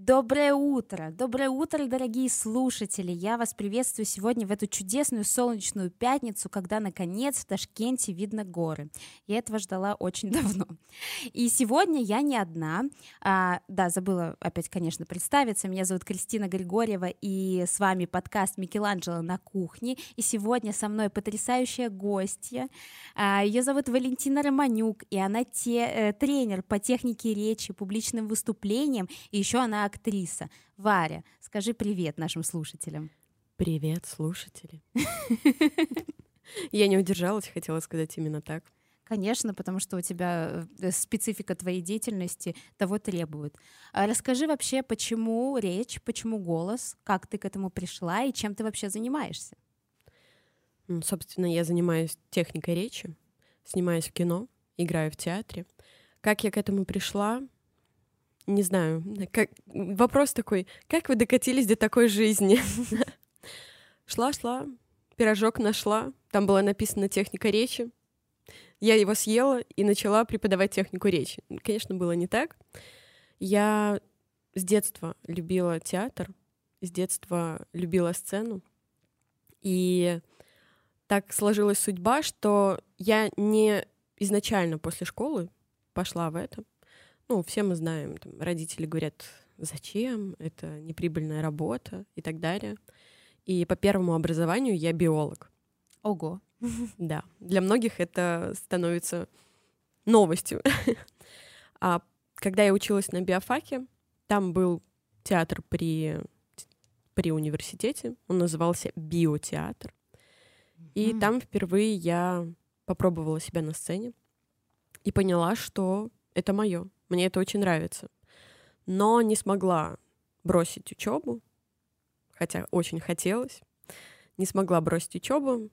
Доброе утро! Доброе утро, дорогие слушатели! Я вас приветствую сегодня в эту чудесную солнечную пятницу, когда, наконец, в Ташкенте видно горы. Я этого ждала очень давно. И сегодня я не одна. А, да, забыла опять, конечно, представиться. Меня зовут Кристина Григорьева, и с вами подкаст Микеланджело на кухне. И сегодня со мной потрясающая гостья. А, ее зовут Валентина Романюк, и она те, э, тренер по технике речи, публичным выступлениям, и еще она актриса. Варя, скажи привет нашим слушателям. Привет, слушатели. Я не удержалась, хотела сказать именно так. Конечно, потому что у тебя э, специфика твоей деятельности того требует. А расскажи вообще, почему речь, почему голос, как ты к этому пришла и чем ты вообще занимаешься? Ну, собственно, я занимаюсь техникой речи, снимаюсь в кино, играю в театре. Как я к этому пришла? Не знаю, как... вопрос такой, как вы докатились до такой жизни? Шла-шла, пирожок нашла, там была написана техника речи. Я его съела и начала преподавать технику речи. Конечно, было не так. Я с детства любила театр, с детства любила сцену. И так сложилась судьба, что я не изначально после школы пошла в это. Ну, все мы знаем, там, родители говорят, зачем, это неприбыльная работа и так далее. И по первому образованию я биолог. Ого. Да, для многих это становится новостью. А когда я училась на биофаке, там был театр при, при университете, он назывался биотеатр. И mm-hmm. там впервые я попробовала себя на сцене и поняла, что это мое. Мне это очень нравится. Но не смогла бросить учебу, хотя очень хотелось. Не смогла бросить учебу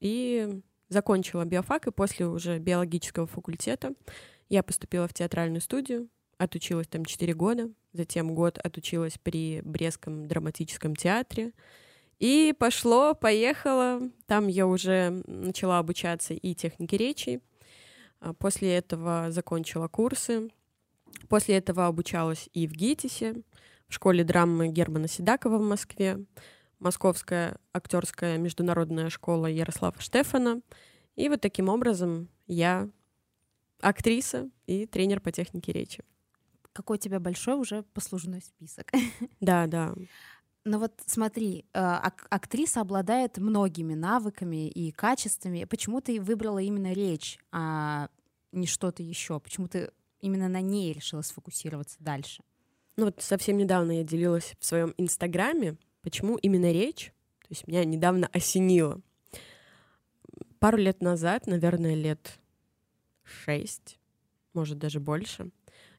и закончила биофак, и после уже биологического факультета я поступила в театральную студию, отучилась там 4 года, затем год отучилась при Брестском драматическом театре, и пошло, поехало. Там я уже начала обучаться и технике речи. А после этого закончила курсы После этого обучалась и в ГИТИСе, в школе драмы Германа Седакова в Москве, Московская актерская международная школа Ярослава Штефана. И вот таким образом я актриса и тренер по технике речи. Какой у тебя большой уже послужной список. Да, да. Но вот смотри, э, актриса обладает многими навыками и качествами. Почему ты выбрала именно речь, а не что-то еще? Почему ты именно на ней решила сфокусироваться дальше? Ну вот совсем недавно я делилась в своем инстаграме, почему именно речь. То есть меня недавно осенило. Пару лет назад, наверное, лет шесть, может даже больше,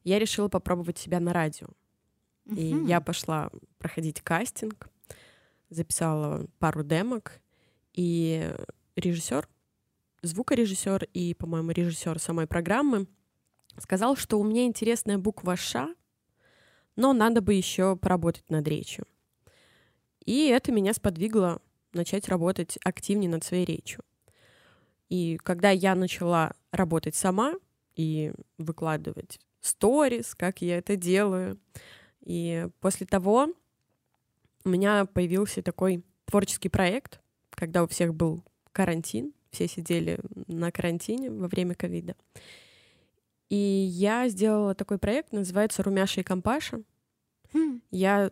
я решила попробовать себя на радио. И uh-huh. я пошла проходить кастинг, записала пару демок, и режиссер, звукорежиссер и, по-моему, режиссер самой программы сказал, что у меня интересная буква «Ш», но надо бы еще поработать над речью. И это меня сподвигло начать работать активнее над своей речью. И когда я начала работать сама и выкладывать сторис, как я это делаю, и после того у меня появился такой творческий проект, когда у всех был карантин, все сидели на карантине во время ковида. И я сделала такой проект, называется «Румяша и компаша». Хм. Я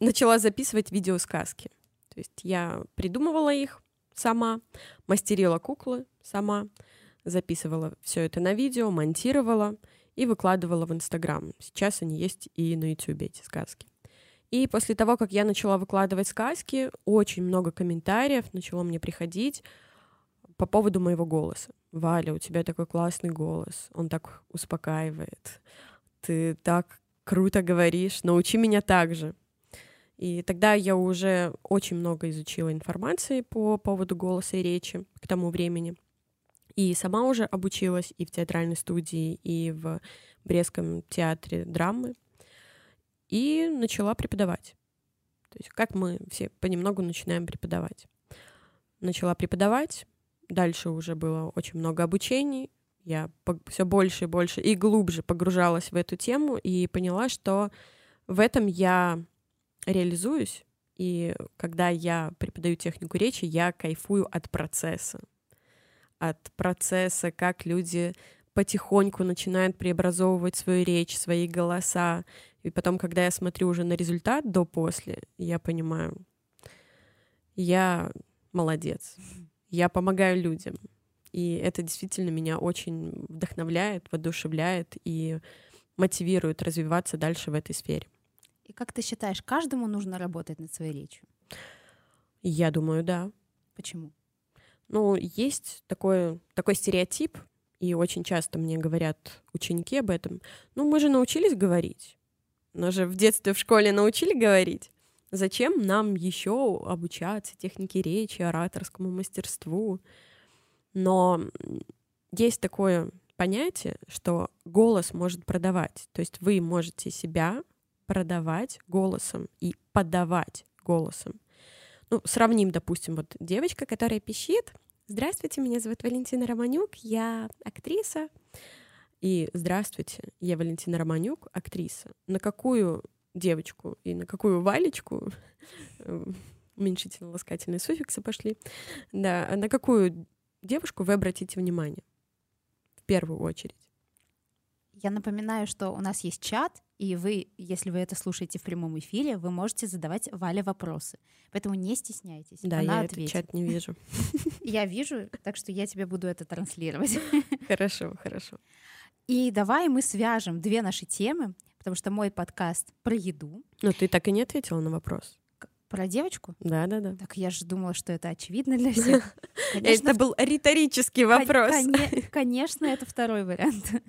начала записывать видеосказки. То есть я придумывала их сама, мастерила куклы сама, записывала все это на видео, монтировала и выкладывала в Инстаграм. Сейчас они есть и на Ютубе, эти сказки. И после того, как я начала выкладывать сказки, очень много комментариев начало мне приходить по поводу моего голоса. Валя, у тебя такой классный голос, он так успокаивает, ты так круто говоришь, научи меня так же. И тогда я уже очень много изучила информации по поводу голоса и речи к тому времени. И сама уже обучилась и в театральной студии, и в Брестском театре драмы. И начала преподавать. То есть как мы все понемногу начинаем преподавать. Начала преподавать, Дальше уже было очень много обучений. Я все больше и больше и глубже погружалась в эту тему и поняла, что В этом я реализуюсь, и когда я преподаю технику речи, я кайфую от процесса. От процесса, как люди потихоньку начинают преобразовывать свою речь, свои голоса. И потом, когда я смотрю уже на результат до-после, я понимаю, я молодец. Я помогаю людям. И это действительно меня очень вдохновляет, воодушевляет и мотивирует развиваться дальше в этой сфере. И как ты считаешь, каждому нужно работать над своей речью? Я думаю, да. Почему? Ну, есть такой, такой стереотип, и очень часто мне говорят ученики об этом. Ну, мы же научились говорить. Но же в детстве в школе научили говорить. Зачем нам еще обучаться технике речи, ораторскому мастерству? Но есть такое понятие, что голос может продавать. То есть вы можете себя продавать голосом и подавать голосом. Ну, сравним, допустим, вот девочка, которая пищит. Здравствуйте, меня зовут Валентина Романюк, я актриса. И здравствуйте, я Валентина Романюк, актриса. На какую девочку и на какую Валечку уменьшительно-ласкательные суффиксы пошли, да, на какую девушку вы обратите внимание в первую очередь? Я напоминаю, что у нас есть чат, и вы, если вы это слушаете в прямом эфире, вы можете задавать Вале вопросы. Поэтому не стесняйтесь. Да, Она я ответит. этот чат не вижу. Я вижу, так что я тебе буду это транслировать. Хорошо, хорошо. И давай мы свяжем две наши темы, потому что мой подкаст про еду. Но ты так и не ответила на вопрос. Про девочку? Да, да, да. Так я же думала, что это очевидно для всех. Это был риторический вопрос. Конечно, это второй вариант.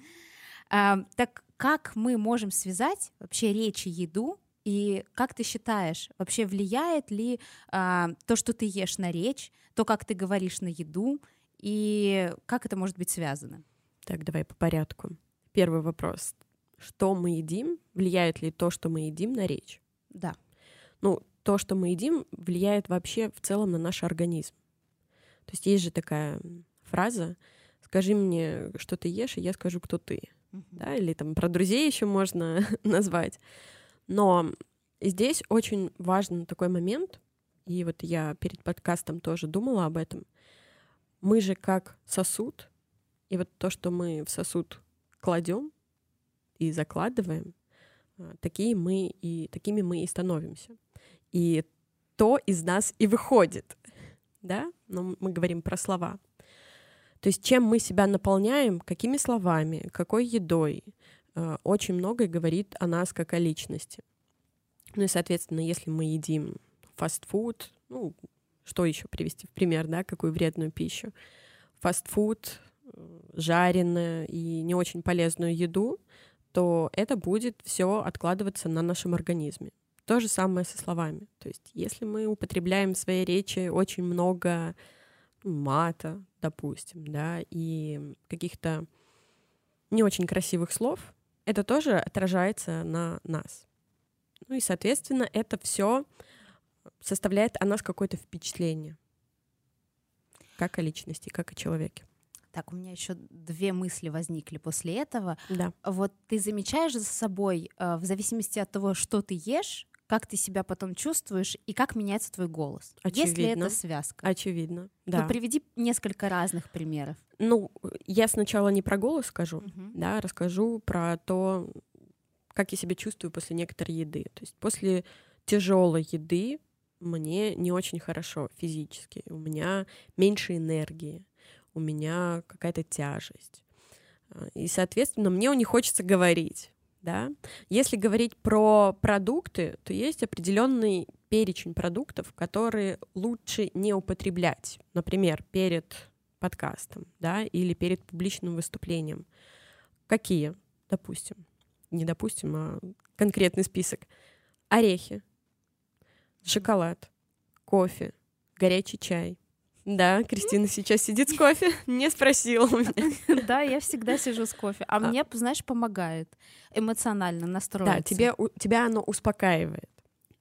А, так как мы можем связать вообще речь и еду? И как ты считаешь, вообще влияет ли а, то, что ты ешь на речь, то, как ты говоришь на еду, и как это может быть связано? Так, давай по порядку. Первый вопрос. Что мы едим? Влияет ли то, что мы едим, на речь? Да. Ну, то, что мы едим, влияет вообще в целом на наш организм. То есть есть же такая фраза «скажи мне, что ты ешь, и я скажу, кто ты». Uh-huh. Да, или там про друзей еще можно назвать. Но здесь очень важный такой момент, и вот я перед подкастом тоже думала об этом. Мы же как сосуд, и вот то, что мы в сосуд кладем и закладываем, а, такие мы и такими мы и становимся и то из нас и выходит, да, но мы говорим про слова. То есть чем мы себя наполняем, какими словами, какой едой, э, очень многое говорит о нас как о личности. Ну и, соответственно, если мы едим фастфуд, ну, что еще привести в пример, да, какую вредную пищу? Фастфуд, э, жареную и не очень полезную еду, то это будет все откладываться на нашем организме. То же самое со словами. То есть если мы употребляем в своей речи очень много мата, допустим, да, и каких-то не очень красивых слов, это тоже отражается на нас. Ну и, соответственно, это все составляет о нас какое-то впечатление. Как о личности, как о человеке. Так, у меня еще две мысли возникли после этого. Да. Вот ты замечаешь за собой, э, в зависимости от того, что ты ешь, как ты себя потом чувствуешь и как меняется твой голос. Очевидно. Если это связка. Очевидно, да. Ну, приведи несколько разных примеров. Ну, я сначала не про голос скажу, Мгм. да, расскажу про то, как я себя чувствую после некоторой еды. То есть после тяжелой еды мне не очень хорошо физически. У меня меньше энергии, у меня какая-то тяжесть. А, И, соответственно, мне не хочется говорить. Да? Если говорить про продукты, то есть определенный перечень продуктов, которые лучше не употреблять. Например, перед подкастом, да, или перед публичным выступлением. Какие? Допустим. Не допустим, а конкретный список. Орехи, шоколад, кофе, горячий чай. Да, Кристина сейчас сидит с кофе, не спросила у меня. Да, я всегда сижу с кофе. А мне, знаешь, помогает эмоционально настроиться. Да, тебе, тебя оно успокаивает.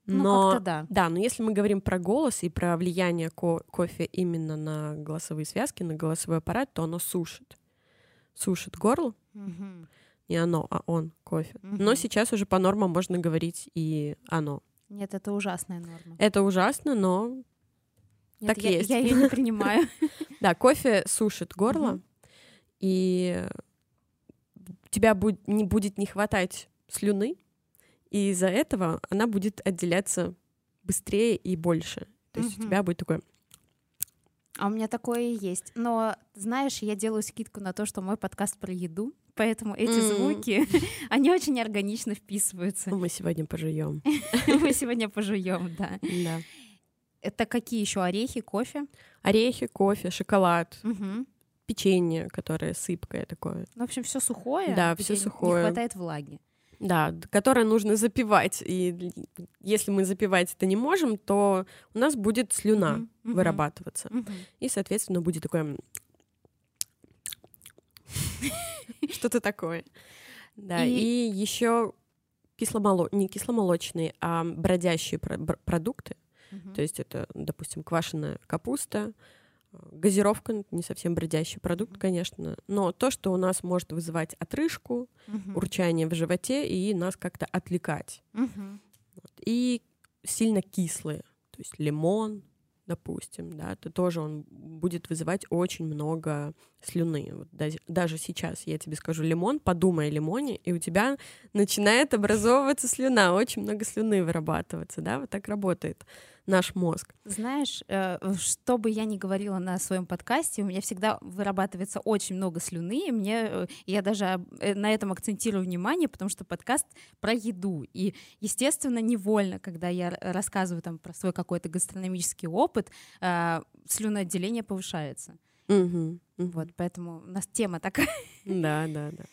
Ну, Но, как-то да. да, но если мы говорим про голос и про влияние ко- кофе именно на голосовые связки, на голосовой аппарат, то оно сушит. Сушит горло, Мгм. Не оно, а он кофе. Но Мгм. сейчас уже по нормам можно говорить и оно. Нет, это ужасная норма. Это ужасно, но Нет, так я, есть. Я ее не принимаю. да, кофе сушит горло, и тебя не будет не хватать слюны, и из-за этого она будет отделяться быстрее и больше. То есть у тебя будет такое А у меня такое и есть. Но, знаешь, я делаю скидку на то, что мой подкаст про еду, поэтому эти М. звуки, они очень органично вписываются. «Ну, мы сегодня пожуем. Мы сегодня пожуем, да. Да. Это какие еще орехи, кофе? Орехи, кофе, шоколад, Мгм. печенье, которое сыпкое такое. Ну, в общем, все сухое. Да, всё сухое. Не хватает влаги. Да, которое нужно запивать. И если мы запивать это не можем, то у нас будет слюна мгм, вырабатываться. мгм. И, соответственно, будет такое... Что-то такое. Да, И- и, еще кисломоло... не кисломолочные, а бродящие про- бр- продукты. Мгм. То есть это, допустим, квашеная капуста, э, газировка, не совсем бродящий продукт, конечно, но то, что у нас может вызывать отрыжку, Мгм. урчание в животе и нас как-то отвлекать. Мгм. И сильно кислые, то есть лимон, допустим, да, то тоже он будет вызывать очень много слюны. Вот даже сейчас я тебе скажу лимон, подумай о лимоне, и у тебя начинает образовываться слюна, очень много слюны вырабатываться, да, вот так работает наш мозг. Знаешь, э, что бы я ни говорила на своем подкасте, у меня всегда вырабатывается очень много слюны, и мне э, я даже э, на этом акцентирую внимание, потому что подкаст про еду. И, естественно, невольно, когда я рассказываю там про свой какой-то гастрономический опыт, э, слюноотделение повышается. Мгм, мгм. Вот, поэтому у нас тема такая. Да, да, да.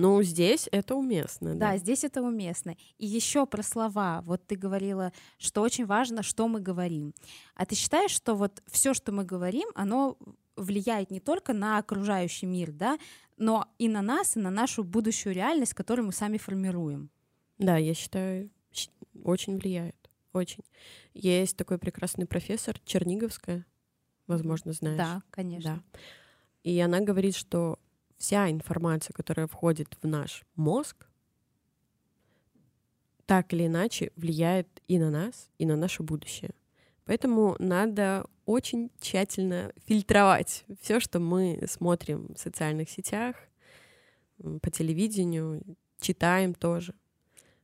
Ну, здесь это уместно, Да, да. здесь это уместно. И еще про слова. Вот ты говорила, что очень важно, что мы говорим. А ты считаешь, что вот все, что мы говорим, оно влияет не только на окружающий мир, да, но и на нас, и на нашу будущую реальность, которую мы сами формируем. Да, я считаю, очень влияет. Очень. Есть такой прекрасный профессор Черниговская, возможно, знаешь. Да, конечно. Да. И она говорит, что вся информация, которая входит в наш мозг, так или иначе влияет и на нас, и на наше будущее. Поэтому надо очень тщательно фильтровать все, что мы смотрим в социальных сетях, по телевидению, читаем тоже.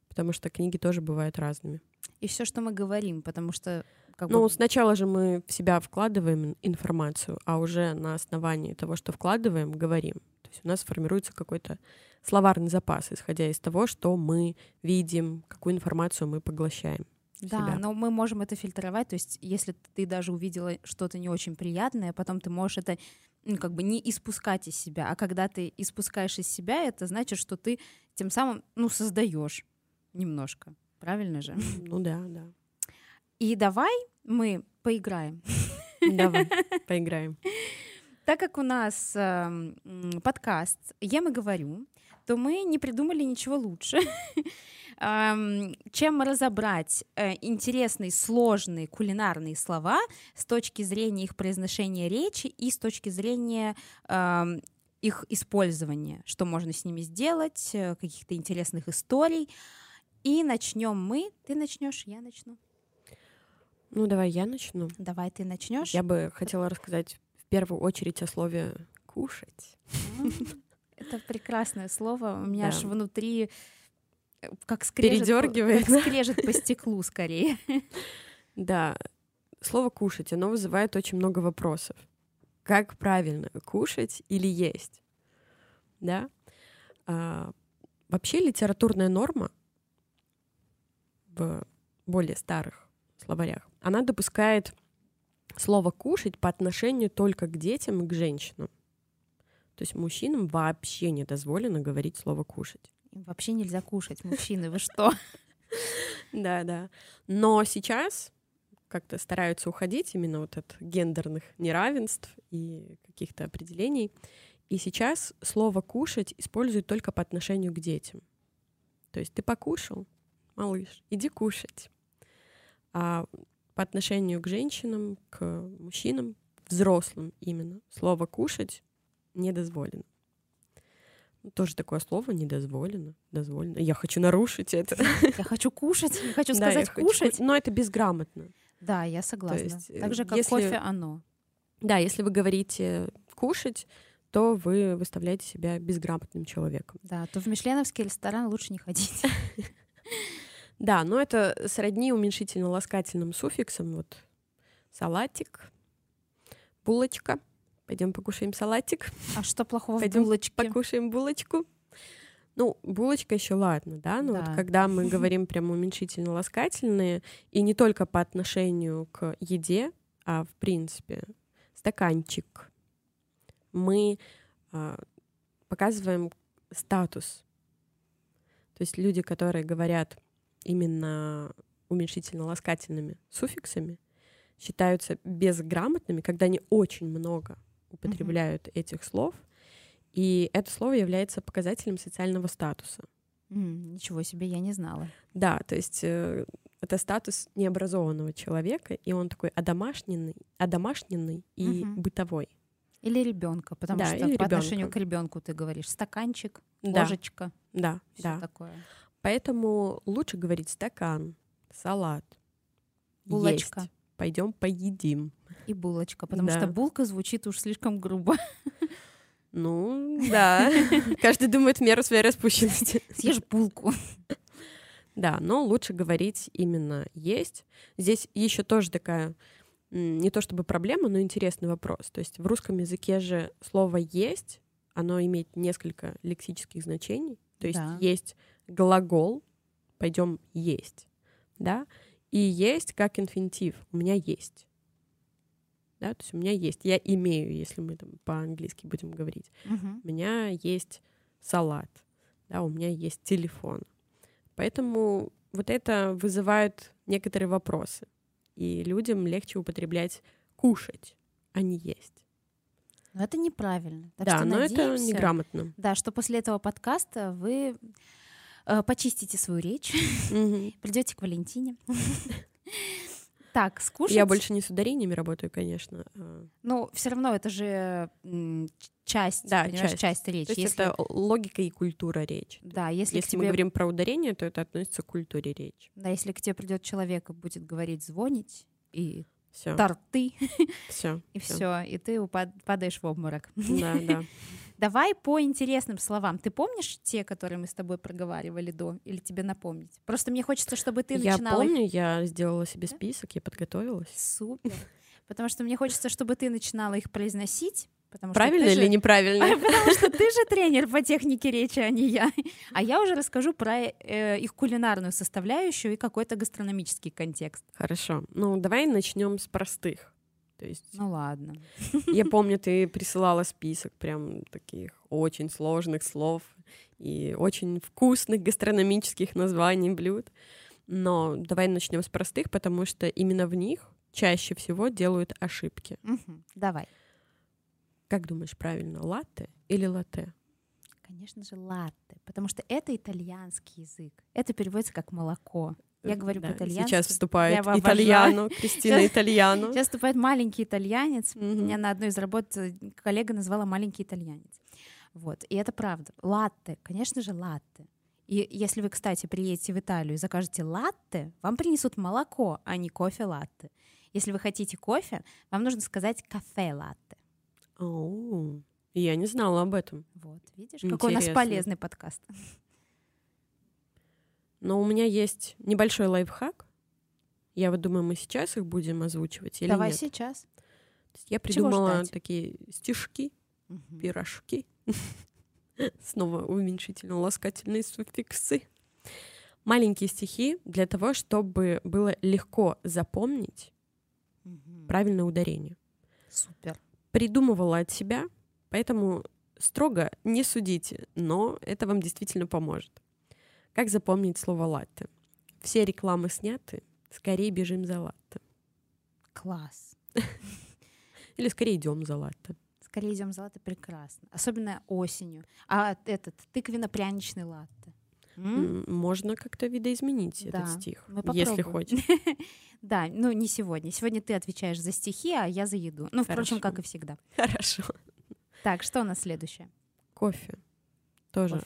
Потому что книги тоже бывают разными. И все, что мы говорим, потому что как Ну, бы, сначала же мы в себя вкладываем информацию, а уже на основании того, что вкладываем, говорим. Есть у нас формируется какой-то словарный запас, исходя из того, что мы видим, какую информацию мы поглощаем. Да, себя. но мы можем это фильтровать. То есть, если ты даже увидела что-то не очень приятное, потом ты можешь это ну, как бы не испускать из себя. А когда ты испускаешь из себя, это значит, что ты тем самым ну, создаешь немножко. Правильно же? Ну да, да. И давай мы поиграем. Давай, поиграем. Так как у нас м, подкаст «Ем и говорю», то мы не придумали ничего лучше, эм, чем разобрать э, интересные, сложные кулинарные слова с точки зрения их произношения речи и с точки зрения эм, их использования, что можно с ними сделать, э, каких-то интересных историй. И начнем мы. Ты начнешь, я начну. Ну давай я начну. Давай ты начнешь. Я бы хотела рассказать в первую очередь о слове «кушать». Это прекрасное слово. У меня аж внутри э, как скрежет, как скрежет по стеклу скорее. Да, слово «кушать», оно вызывает очень много вопросов. Как правильно, кушать или есть? Да? А, вообще литературная норма в более старых словарях, она допускает слово «кушать» по отношению только к детям и к женщинам. То есть мужчинам вообще не дозволено говорить слово «кушать». Им вообще нельзя кушать, мужчины, вы что? Да, да. Но сейчас как-то стараются уходить именно вот от гендерных неравенств и каких-то определений. И сейчас слово «кушать» используют только по отношению к детям. То есть ты покушал, малыш, иди кушать. А по отношению к женщинам, к мужчинам, взрослым именно, слово «кушать» не дозволено. Тоже такое слово недозволено. Дозволено. Я хочу нарушить это. Я хочу кушать, я хочу Да, я сказать хочу кушать. ку- Но это безграмотно. Да, я согласна. есть, э, так же, как если- кофе оно. Да, если вы говорите кушать, то вы выставляете себя безграмотным человеком. Да, то в мишленовский ресторан лучше не ходить. Да, но это сродни уменьшительно-ласкательным суффиксам. Вот салатик, булочка. Пойдем покушаем салатик, А что плохого в Пойдем булочке? покушаем булочку. Ну, булочка еще ладно, да, но Да. вот когда мы говорим прям уменьшительно-ласкательные, и не только по отношению к еде, а в принципе, стаканчик, мы а, показываем статус. То есть люди, которые говорят именно уменьшительно-ласкательными суффиксами, считаются безграмотными, когда они очень много употребляют этих слов, и это слово является показателем социального статуса. М, Ничего себе, я не знала. Да, то есть э, это статус необразованного человека, и он такой одомашненный, одомашненный и Мгм. бытовой. Или ребенка, потому Да, что по отношению ребёнка. к ребенку ты говоришь стаканчик, Да, ложечка, да, все да. такое. Поэтому лучше говорить стакан, салат, Булочка. Пойдем поедим. И булочка, потому Да. что булка звучит уж слишком грубо. Ну, да. Каждый думает в меру своей распущенности. Съешь булку. Да, но лучше говорить именно есть. Здесь еще тоже такая не то чтобы проблема, но интересный вопрос. То есть в русском языке же слово есть, оно имеет несколько лексических значений. То есть Да. есть глагол, пойдем есть, да, и есть как инфинитив. У меня есть. Да, то есть у меня есть, я имею, если мы там по-английски будем говорить. Мгм. У меня есть салат, да, у меня есть телефон. Поэтому вот это вызывает некоторые вопросы. И людям легче употреблять кушать, а не есть. Но это неправильно. Так да, что но это надеемся, неграмотно. Да, что после этого подкаста вы э, почистите свою речь, придете к Валентине. Так, скушать. Я больше не с ударениями работаю, конечно. а, Ну, все равно это же часть, Да, часть. часть речи. То есть Если- это логика и культура речи. Да, если, Если, к мы тебе, говорим про ударение, то это относится к культуре речи. да, если к тебе придет человек и будет говорить звонить и Все, торты все. и все, и ты падаешь в обморок. Да, да. Давай по интересным словам. Ты помнишь те, которые мы с тобой проговаривали до, или тебе напомнить? Просто мне хочется, чтобы ты Я начинала их помню, я сделала себе список, я подготовилась. Супер. Потому что мне хочется, чтобы ты начинала их произносить. Потому Правильно или же- неправильно? Потому что ты же тренер по технике речи, а не я. А я уже расскажу про э, их кулинарную составляющую и какой-то гастрономический контекст. Хорошо. Ну, давай начнем с простых. То есть, Ну ладно. я помню, ты присылала список прям таких очень сложных слов и очень вкусных гастрономических названий блюд. Но давай начнем с простых, потому что именно в них чаще всего делают ошибки. Мгм. Давай. Как думаешь, правильно, латте или латте? Конечно же, латте, потому что это итальянский язык. Это переводится как молоко. Я говорю Да, по-итальянски. Сейчас вступает итальяно, Кристина Сейчас- итальяно. Сейчас вступает маленький итальянец. Мгм. Меня на одной из работ э, коллега назвала маленький итальянец. Вот. И это правда. Латте, конечно же, латте. И если вы, кстати, приедете в Италию и закажете латте, вам принесут молоко, а не кофе-латте. Если вы хотите кофе, вам нужно сказать кафе-латте. Оу, я не знала об этом. Вот, видишь, какой у нас Интересно. полезный подкаст. Но у меня есть небольшой лайфхак. Я вот думаю, мы сейчас их будем озвучивать или Давай нет. сейчас. То есть Я придумала такие стишки, Мгм. пирожки. Снова уменьшительно-ласкательные суффиксы. Маленькие стихи для того, чтобы было легко запомнить Мгм. правильное ударение. Супер. Придумывала от себя, поэтому строго не судите, но это вам действительно поможет. Как запомнить слово «латте»? Все рекламы сняты, скорее бежим за латте. Класс. Или скорее идем за латте. Скорее идем за латте прекрасно. Особенно осенью. А этот тыквенно-пряничный латте. Можно как-то видоизменить Да, этот стих, если хочешь. Да, ну не сегодня. Сегодня ты отвечаешь за стихи, а я за еду. Ну, впрочем, как и всегда. Хорошо. Так, что у нас следующее? Кофе. тоже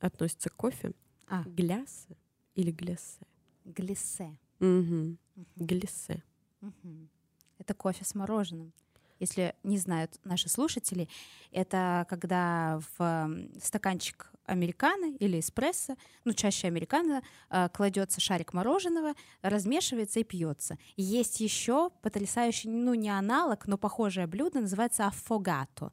относится к кофе. А, Глясы или глясе? глиссе. Угу. Мгм. Это кофе с мороженым. Если не знают наши слушатели, это когда в стаканчик американо или эспрессо, ну чаще американо, э, кладется шарик мороженого, размешивается и пьется. Есть еще потрясающий, ну не аналог, но похожее блюдо, называется аффогато.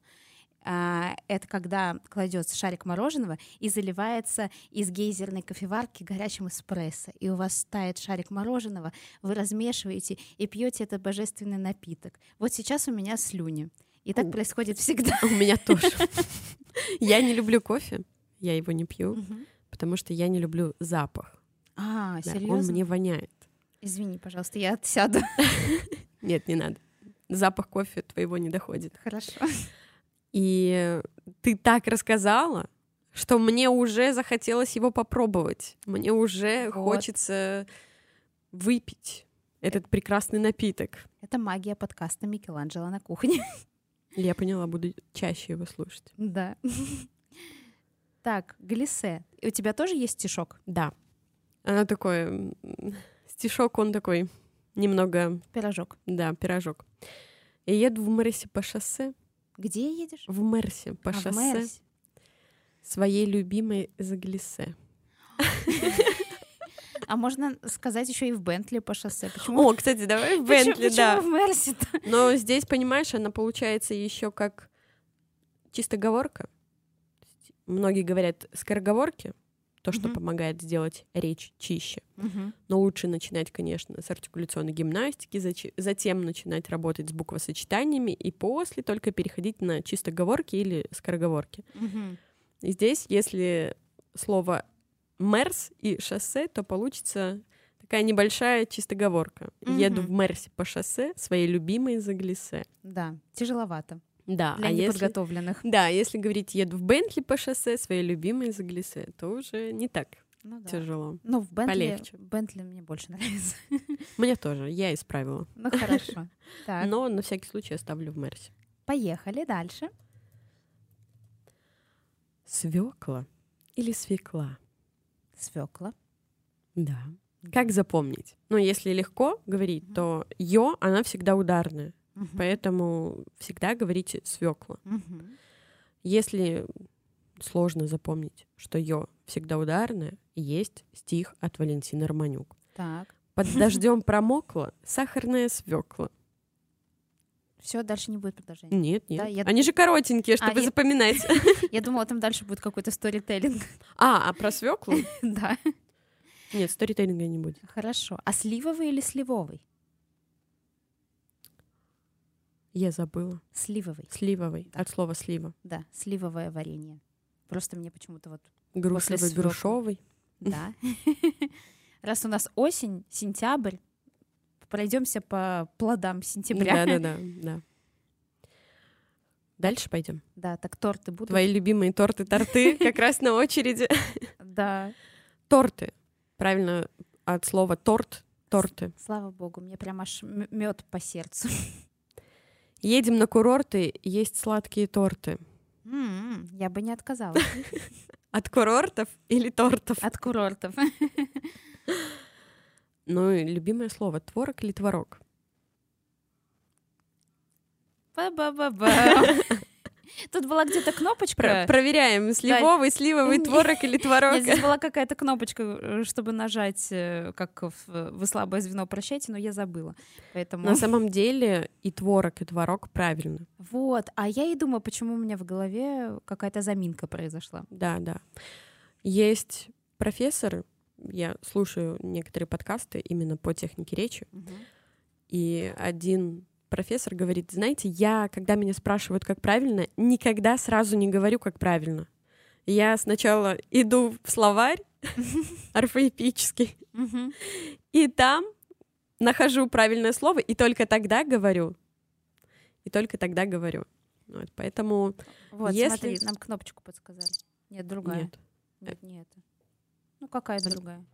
А, Это когда кладется шарик мороженого и заливается из гейзерной кофеварки горячим эспрессо. И у вас тает шарик мороженого, вы размешиваете и пьете этот божественный напиток. Вот сейчас у меня слюни. И так У. происходит всегда. У меня тоже. Я не люблю кофе, я его не пью, Мгм. потому что я не люблю запах. А, Да, серьезно? Он мне воняет. Извини, пожалуйста, я отсяду. Нет, не надо. Запах кофе твоего не доходит. Хорошо. И ты так рассказала, что мне уже захотелось его попробовать. Мне уже Вот. хочется выпить этот прекрасный напиток. Это магия подкаста Микеланджело на кухне. Я поняла, буду чаще его слушать. Да. Так, глиссе. И У тебя тоже есть стишок? Да. Она такой... Стишок, он такой немного, Пирожок. да, пирожок. Я еду в Мерсе по шоссе, Где едешь? в Мерсе по А, шоссе своей любимой Заглисе. А можно сказать еще и в Бентли по шоссе. Почему? О, кстати, давай в Почему- Бентли, почему да. в Мерсе-то? Но здесь, понимаешь, она получается еще как чистоговорка. Многие говорят скороговорки, то, что Мгм. помогает сделать речь чище. Мгм. Но лучше начинать, конечно, с артикуляционной гимнастики, затем начинать работать с буквосочетаниями и после только переходить на чистоговорки или скороговорки. Мгм. И здесь, если слово «мерс» и «шоссе», то получится такая небольшая чистоговорка. Еду в. Мерсе по шоссе своей любимой Заглисе. Да, тяжеловато Да, для а если... неподготовленных. Да, если говорить «еду в Бентли по шоссе своей любимой Заглисе», то уже не так Ну да. тяжело. Ну, в Бентли, Полегче. Бентли мне больше нравится. Мне тоже, я исправила. Ну, хорошо. Так, Но на всякий случай оставлю в Мерсе. поехали дальше. Свекла или свекла? Свекла. Да. Как запомнить? Ну, если легко говорить, то ё, она всегда ударная. Поэтому всегда говорите свекла. Если сложно запомнить, что ё всегда ударная, есть стих от Валентины Романюк. Так, Под дождем промокла сахарная свекла. все, дальше не будет продолжения. Нет, нет. Да, я- Они же коротенькие, чтобы я- запоминать. Я думала, там дальше будет какой-то сторителлинг. А, а про свеклу? Да, Нет, сторителлинга не будет. хорошо. А сливовый или сливовый? Я забыла. Сливовый. Сливовый. Да. От слова слива. Да, сливовое варенье. Просто мне почему-то вот, Грушевый, грушовый. да. Раз у нас осень, сентябрь, пройдемся по плодам сентября. Да, да, да, да. Дальше пойдем. Да, так торты будут. Твои любимые торты-торты как раз на очереди. Да, Торты. Правильно, от слова торт — торты. слава богу, мне прям аж мед по сердцу. Едем на курорты, есть сладкие торты. М, Я бы не отказалась От курортов или тортов? от курортов. Ну и любимое слово — творог или творог? Ба-ба-ба-ба. Тут была где-то кнопочка. Про- проверяем, сливовый, сливовый, Не- творог или творог. Нет, здесь была какая-то кнопочка, э, чтобы нажать, э, как в «Вы слабое звено, прощайте», но я забыла. Поэтому... На самом деле и творог, и творог правильно. Вот, а я и думаю, почему у меня в голове какая-то заминка произошла. Да, да. Есть профессор, я слушаю некоторые подкасты именно по технике речи, и один профессор говорит, знаете, я, когда меня спрашивают, как правильно, никогда сразу не говорю, как правильно. Я сначала иду в словарь орфоэпический, и там нахожу правильное слово, и только тогда говорю. И только тогда говорю. Вот, поэтому Вот, Если- смотри, нам кнопочку подсказали. Нет, другая. нет. Нет, не это. Ну, какая другая?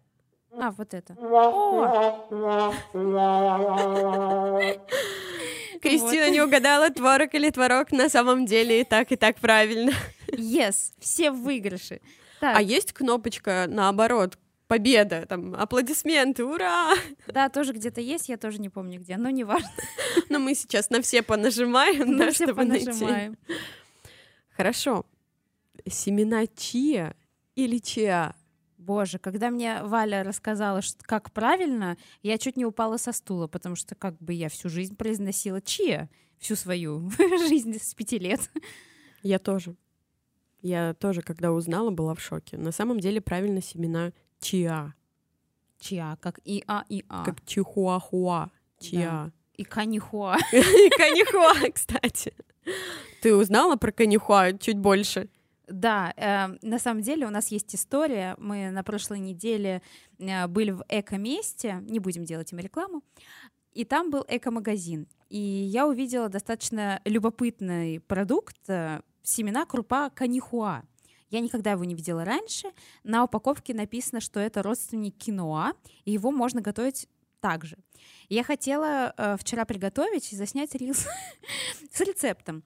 А, вот это. О! Кристина не угадала, творог или творог на самом деле и так, и так правильно. Yes, все в выигрыше. А есть кнопочка наоборот, победа, там, аплодисменты, ура! Да, тоже где-то есть, я тоже не помню где, но не важно. Но мы сейчас на все понажимаем, да, чтобы найти. Хорошо. Семена чия или чиа? Боже, когда мне Валя рассказала, что, как правильно, я чуть не упала со стула, потому что как бы я всю жизнь произносила чия, всю свою жизнь с пяти лет. Я тоже. Я тоже, когда узнала, была в шоке. На самом деле правильно семена чиа. Чиа, как и-а, и-а. Как чихуахуа. Чиа. Да. И канихуа. И канихуа, кстати. Ты узнала про канихуа чуть больше? Да, э, на самом деле у нас есть история. Мы на прошлой неделе э, были в эко-месте, не будем делать им рекламу, и там был эко-магазин. И я увидела достаточно любопытный продукт э, семена крупа канихуа. Я никогда его не видела раньше. На упаковке написано, что это родственник киноа, и его можно готовить также. Я хотела э, вчера приготовить и заснять рилс с рецептом,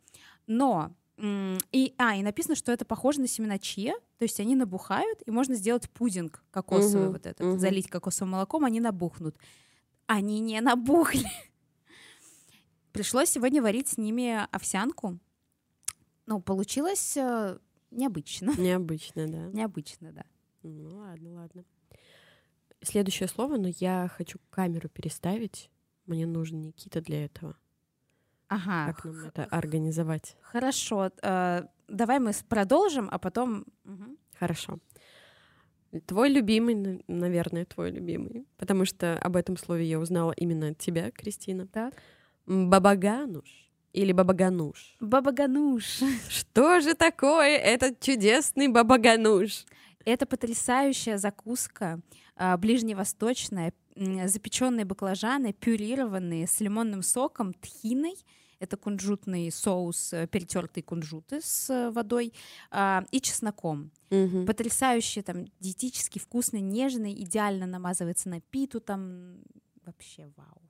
но и, а, и написано, что это похоже на семена чия, то есть они набухают, и можно сделать пудинг кокосовый угу, вот этот, угу. залить кокосовым молоком, они набухнут. Они не набухли. Пришлось сегодня варить с ними овсянку. Ну, получилось э, необычно. Необычно, да. Необычно, да. Ну ладно, ладно. Следующее слово, но я хочу камеру переставить. Мне нужен Никита для этого. Ага. Как нам это организовать? Хорошо. Э, давай мы продолжим, а потом... Угу. Хорошо. Твой любимый, наверное, твой любимый, потому что об этом слове я узнала именно от тебя, Кристина. Так. Бабагануш или бабагануш? Бабагануш. Что же такое этот чудесный бабагануш? Это потрясающая закуска, а, ближневосточная, запеченные баклажаны, пюрированные с лимонным соком, тхиной, это кунжутный соус, э, перетертые кунжуты с э, водой а, и чесноком. Угу. Потрясающий, там, диетически вкусный, нежный, идеально намазывается на питу, там вообще вау.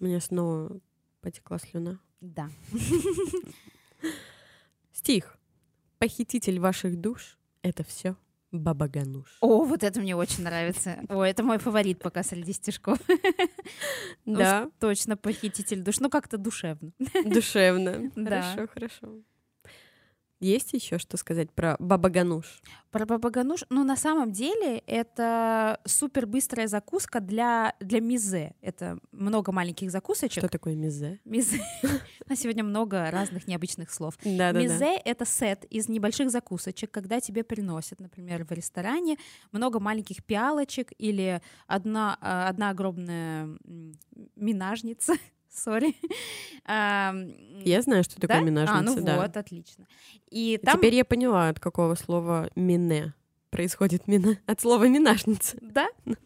Меня снова потекла слюна. Да. Стих. Похититель ваших душ — это все Баба Гануш. О, вот это мне очень нравится. О, это мой фаворит пока среди стишков. Да. Точно похититель душ. Ну, как-то душевно. Душевно. Хорошо, хорошо. Есть еще что сказать про бабагануш? Про бабагануш? Ну, на самом деле, это супер быстрая закуска для, для мизе. Это много маленьких закусочек. Что такое мизе? Мизе. На сегодня много разных необычных слов. Мизе — это сет из небольших закусочек, когда тебе приносят, например, в ресторане много маленьких пиалочек или одна, а, одна огромная минажница сори. Я знаю, что такое да? минажница. А, ну да. вот, отлично. И там... Теперь я поняла, от какого слова «мине» происходит мина от слова минажница. Да.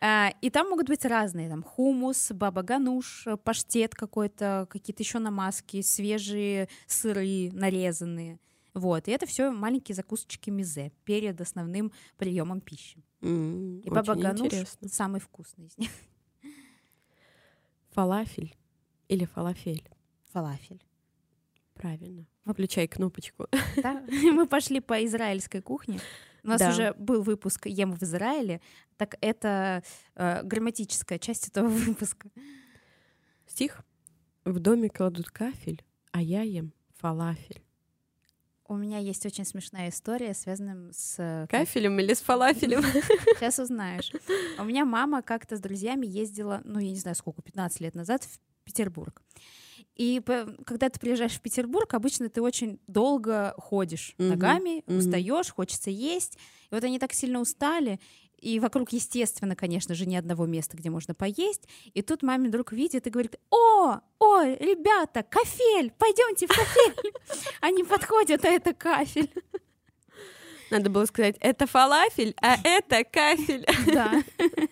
А, и там могут быть разные, там хумус, баба гануш, паштет какой-то, какие-то еще намазки, свежие сыры нарезанные. Вот, и это все маленькие закусочки мизе перед основным приемом пищи. Mm, и баба гануш самый вкусный из них. Фалафель или фалафель? Фалафель. Правильно. Включай кнопочку. Да, мы пошли по израильской кухне. У нас да. уже был выпуск «Ем в Израиле», так это э, грамматическая часть этого выпуска. Стих. В доме кладут кафель, а я ем фалафель. У меня есть очень смешная история, связанная с... Э, кафелем или с фалафелем? Сейчас узнаешь. У меня мама как-то с друзьями ездила, ну, я не знаю сколько, 15 лет назад в Петербург. И когда ты приезжаешь в Петербург, обычно ты очень долго ходишь mm-hmm. ногами, mm-hmm. устаешь, хочется есть. И вот они так сильно устали, и вокруг, естественно, конечно же, ни одного места, где можно поесть. И тут маме вдруг видит и говорит, о, ой, ребята, кафель, пойдемте в кафель. Они подходят, а это кафель. Надо было сказать, это фалафель, а это кафель. Да.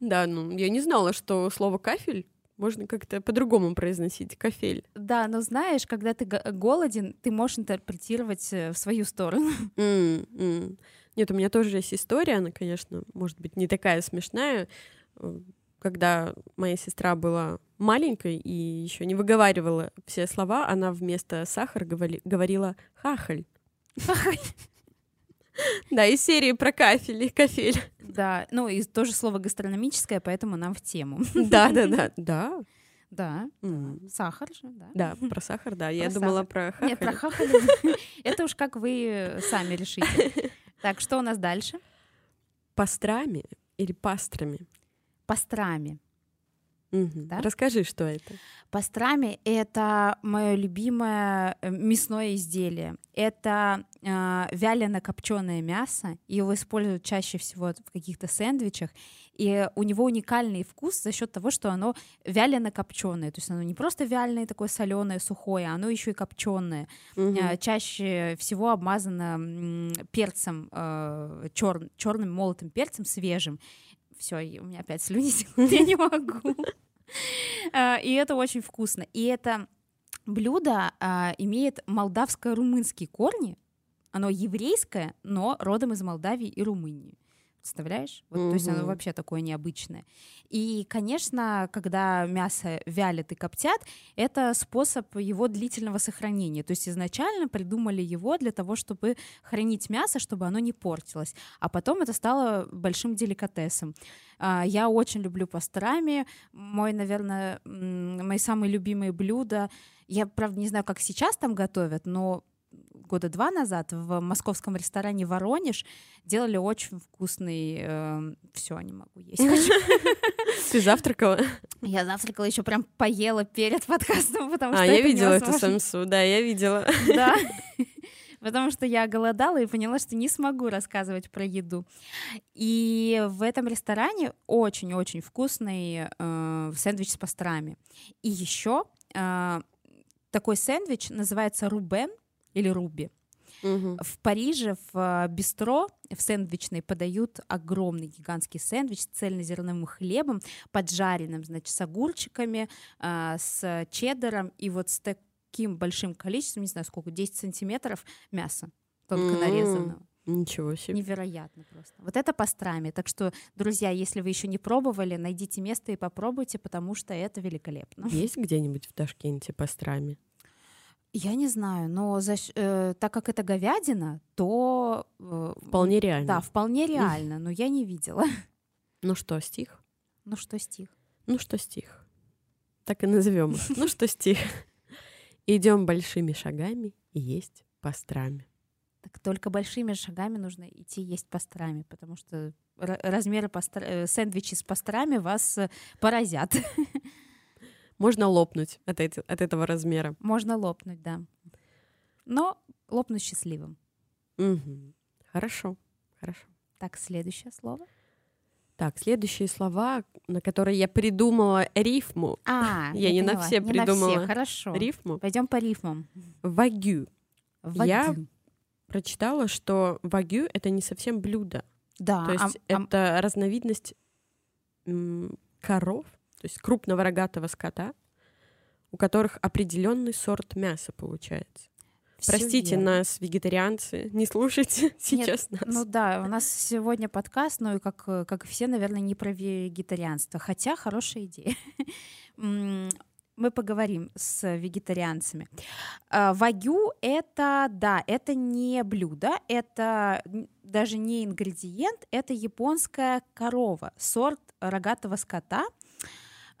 Да, ну, я не знала, что слово кафель можно как-то по-другому произносить, кафель. Да, но знаешь, когда ты голоден, ты можешь интерпретировать э, в свою сторону. Mm-hmm. Нет, у меня тоже есть история, она, конечно, может быть, не такая смешная. Э, когда моя сестра была маленькой и еще не выговаривала все слова, она вместо сахар говори, говорила хахаль. Да, из серии про кафель и кафель. Да, ну и тоже слово гастрономическое, поэтому нам в тему. Да, да, да, да. Да, сахар же, да. Да, про сахар, да. Я думала про хахаль. Нет, про хахаль. Это уж как вы сами решите. Так, что у нас дальше? Пастрами или пастрами? Пастрами. Угу. Да? Расскажи, что это. Пастрами — это мое любимое э, мясное изделие. Это э, вялено копченое мясо. Его используют чаще всего в каких-то сэндвичах. И у него уникальный вкус за счет того, что оно вялено копченое. То есть оно не просто вяленое, такое соленое, сухое, оно еще и копченое. Угу. Э, чаще всего обмазано перцем, э, чер, черным молотым перцем свежим все, у меня опять слюни я не могу. А, и это очень вкусно. И это блюдо а, имеет молдавско-румынские корни. Оно еврейское, но родом из Молдавии и Румынии. Представляешь? Вот, mm-hmm. То есть оно вообще такое необычное. И, конечно, когда мясо вялят и коптят, это способ его длительного сохранения. То есть изначально придумали его для того, чтобы хранить мясо, чтобы оно не портилось. А потом это стало большим деликатесом. А, я очень люблю пастрами. Мой, наверное, мои самые любимые блюда. Я, правда, не знаю, как сейчас там готовят, но года два назад в московском ресторане Воронеж делали очень вкусный... Э, все, не могу есть. Ты завтракала? Я завтракала, еще прям поела перед подкастом, потому а, что. А, я видела эту самсу, да, я видела. Да. Потому что я голодала и поняла, что не смогу рассказывать про еду. И в этом ресторане очень-очень вкусный э, сэндвич с пастрами. И еще э, такой сэндвич называется рубен или Руби. Угу. В Париже в э, бистро в сэндвичной подают огромный гигантский сэндвич с цельнозерновым хлебом, поджаренным, значит, с огурчиками, э, с чеддером и вот с таким большим количеством, не знаю сколько, 10 сантиметров мяса тонко mm-hmm. нарезанного. Ничего себе. Невероятно просто. Вот это пастрами. Так что, друзья, если вы еще не пробовали, найдите место и попробуйте, потому что это великолепно. Есть где-нибудь в Ташкенте пастрами? Я не знаю, но за, э, так как это говядина, то... Э, вполне реально. Да, вполне реально, но я не видела. Ну что, стих? Ну что, стих? Ну что, стих? Так и назовем Ну что, стих? Идем большими шагами и есть пастрами. Так только большими шагами нужно идти есть пастрами, потому что размеры пастр... Э, сэндвичи с пастрами вас э, поразят. можно лопнуть от, эти, от этого размера. Можно лопнуть, да. Но лопнуть счастливым. Угу. Хорошо, хорошо. Так, следующее слово. Так, следующие слова, на которые я придумала рифму. А, я, я не на все не придумала. На все, хорошо. Рифму. Пойдем по рифмам. Вагю. Вагю. Я прочитала, что вагю это не совсем блюдо. Да. То есть а, это а... разновидность коров, то есть крупного рогатого скота, у которых определенный сорт мяса получается. Всё Простите верно. нас, вегетарианцы, не слушайте сейчас Нет, нас. Ну да, у нас сегодня подкаст, ну и как, как все, наверное, не про вегетарианство, хотя хорошая идея. Мы поговорим с вегетарианцами. А, вагю — это, да, это не блюдо, это даже не ингредиент, это японская корова, сорт рогатого скота —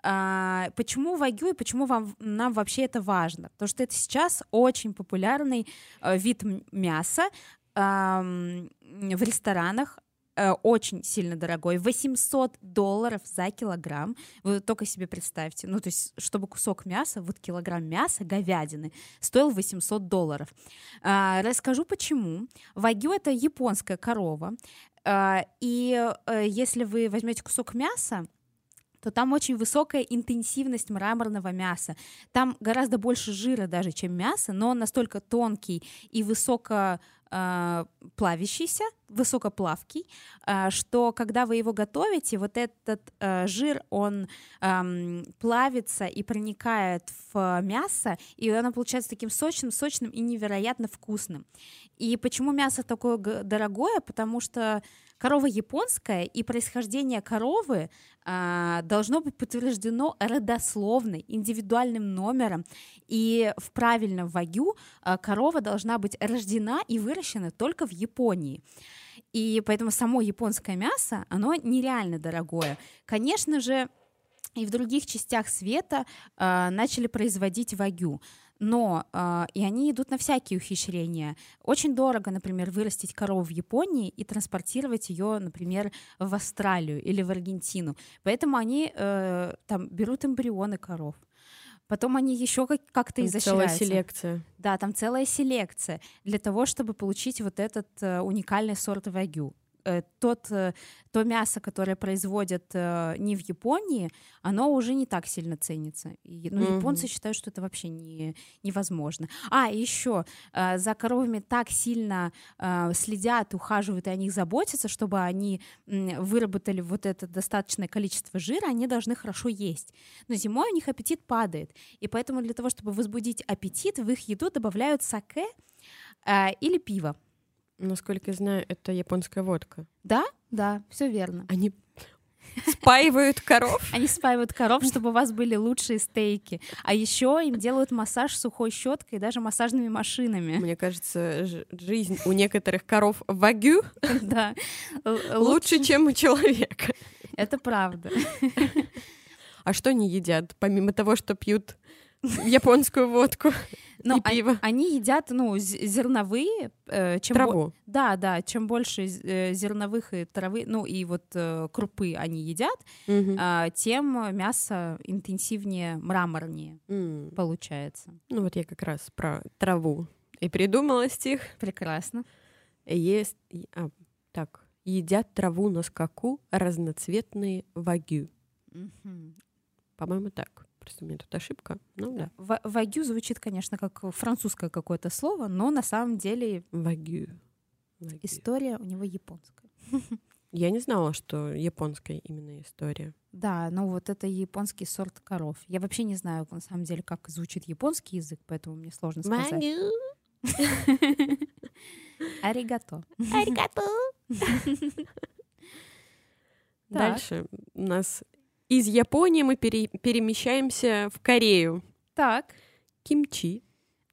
а, почему вагю и почему вам, нам вообще это важно? Потому что это сейчас очень популярный э, вид мяса в ресторанах, э, очень сильно дорогой, 800 долларов за килограмм. Вы только себе представьте, ну то есть, чтобы кусок мяса, вот килограмм мяса, говядины, стоил 800 долларов. А, расскажу почему. Вагю это японская корова, а, и э, если вы возьмете кусок мяса, то там очень высокая интенсивность мраморного мяса. Там гораздо больше жира даже, чем мясо, но он настолько тонкий и высоко э, плавящийся, высокоплавкий, э, что когда вы его готовите, вот этот э, жир, он плавится и проникает в мясо, и оно получается таким сочным, сочным и невероятно вкусным. И почему мясо такое дорогое? Потому что корова японская, и происхождение коровы а, должно быть подтверждено родословной, индивидуальным номером. И в правильном вагю а, корова должна быть рождена и выращена только в Японии. И поэтому само японское мясо, оно нереально дорогое. Конечно же, и в других частях света э, начали производить вагю но э, и они идут на всякие ухищрения. Очень дорого, например, вырастить корову в Японии и транспортировать ее, например, в Австралию или в Аргентину. Поэтому они э, там берут эмбрионы коров. Потом они еще как- как-то изощряются. Целая селекция. Да, там целая селекция для того, чтобы получить вот этот э, уникальный сорт вагю. Э, тот, э, то мясо, которое производят э, не в Японии, оно уже не так сильно ценится. И, ну, mm-hmm. японцы считают, что это вообще не, невозможно. А, еще за коровами так сильно следят, ухаживают и о них заботятся, чтобы они выработали вот это достаточное количество жира, они должны хорошо есть. Но зимой у них аппетит падает. И поэтому для того, чтобы возбудить аппетит, в их еду добавляют саке или пиво. Насколько я знаю, это японская водка. Да, да, все верно. Они спаивают коров. Они спаивают коров, чтобы у вас были лучшие стейки. А еще им делают массаж сухой щеткой и даже массажными машинами. Мне кажется, жизнь у некоторых коров вагю да. лучше, чем у человека. Это правда. А что они едят, помимо того, что пьют японскую водку Но и пиво. Они, они едят, ну, зерновые. Э, чем Траву. Бо- да, да, чем больше э, зерновых и травы, ну и вот э, крупы они едят, угу. э, тем мясо интенсивнее, мраморнее mm. получается. Ну вот я как раз про траву и придумала стих. Прекрасно. Есть, а, так, едят траву на скаку разноцветные вагю. Угу. По-моему, так. Просто у меня тут ошибка. Ну да. Вагю звучит, конечно, как французское какое-то слово, но на самом деле... Вагю. Вагю. История у него японская. Я не знала, что японская именно история. Да, ну вот это японский сорт коров. Я вообще не знаю, на самом деле, как звучит японский язык, поэтому мне сложно сказать. Вагю. Аригато. Аригато. Дальше у нас из Японии мы пере- перемещаемся в Корею. Так. Кимчи.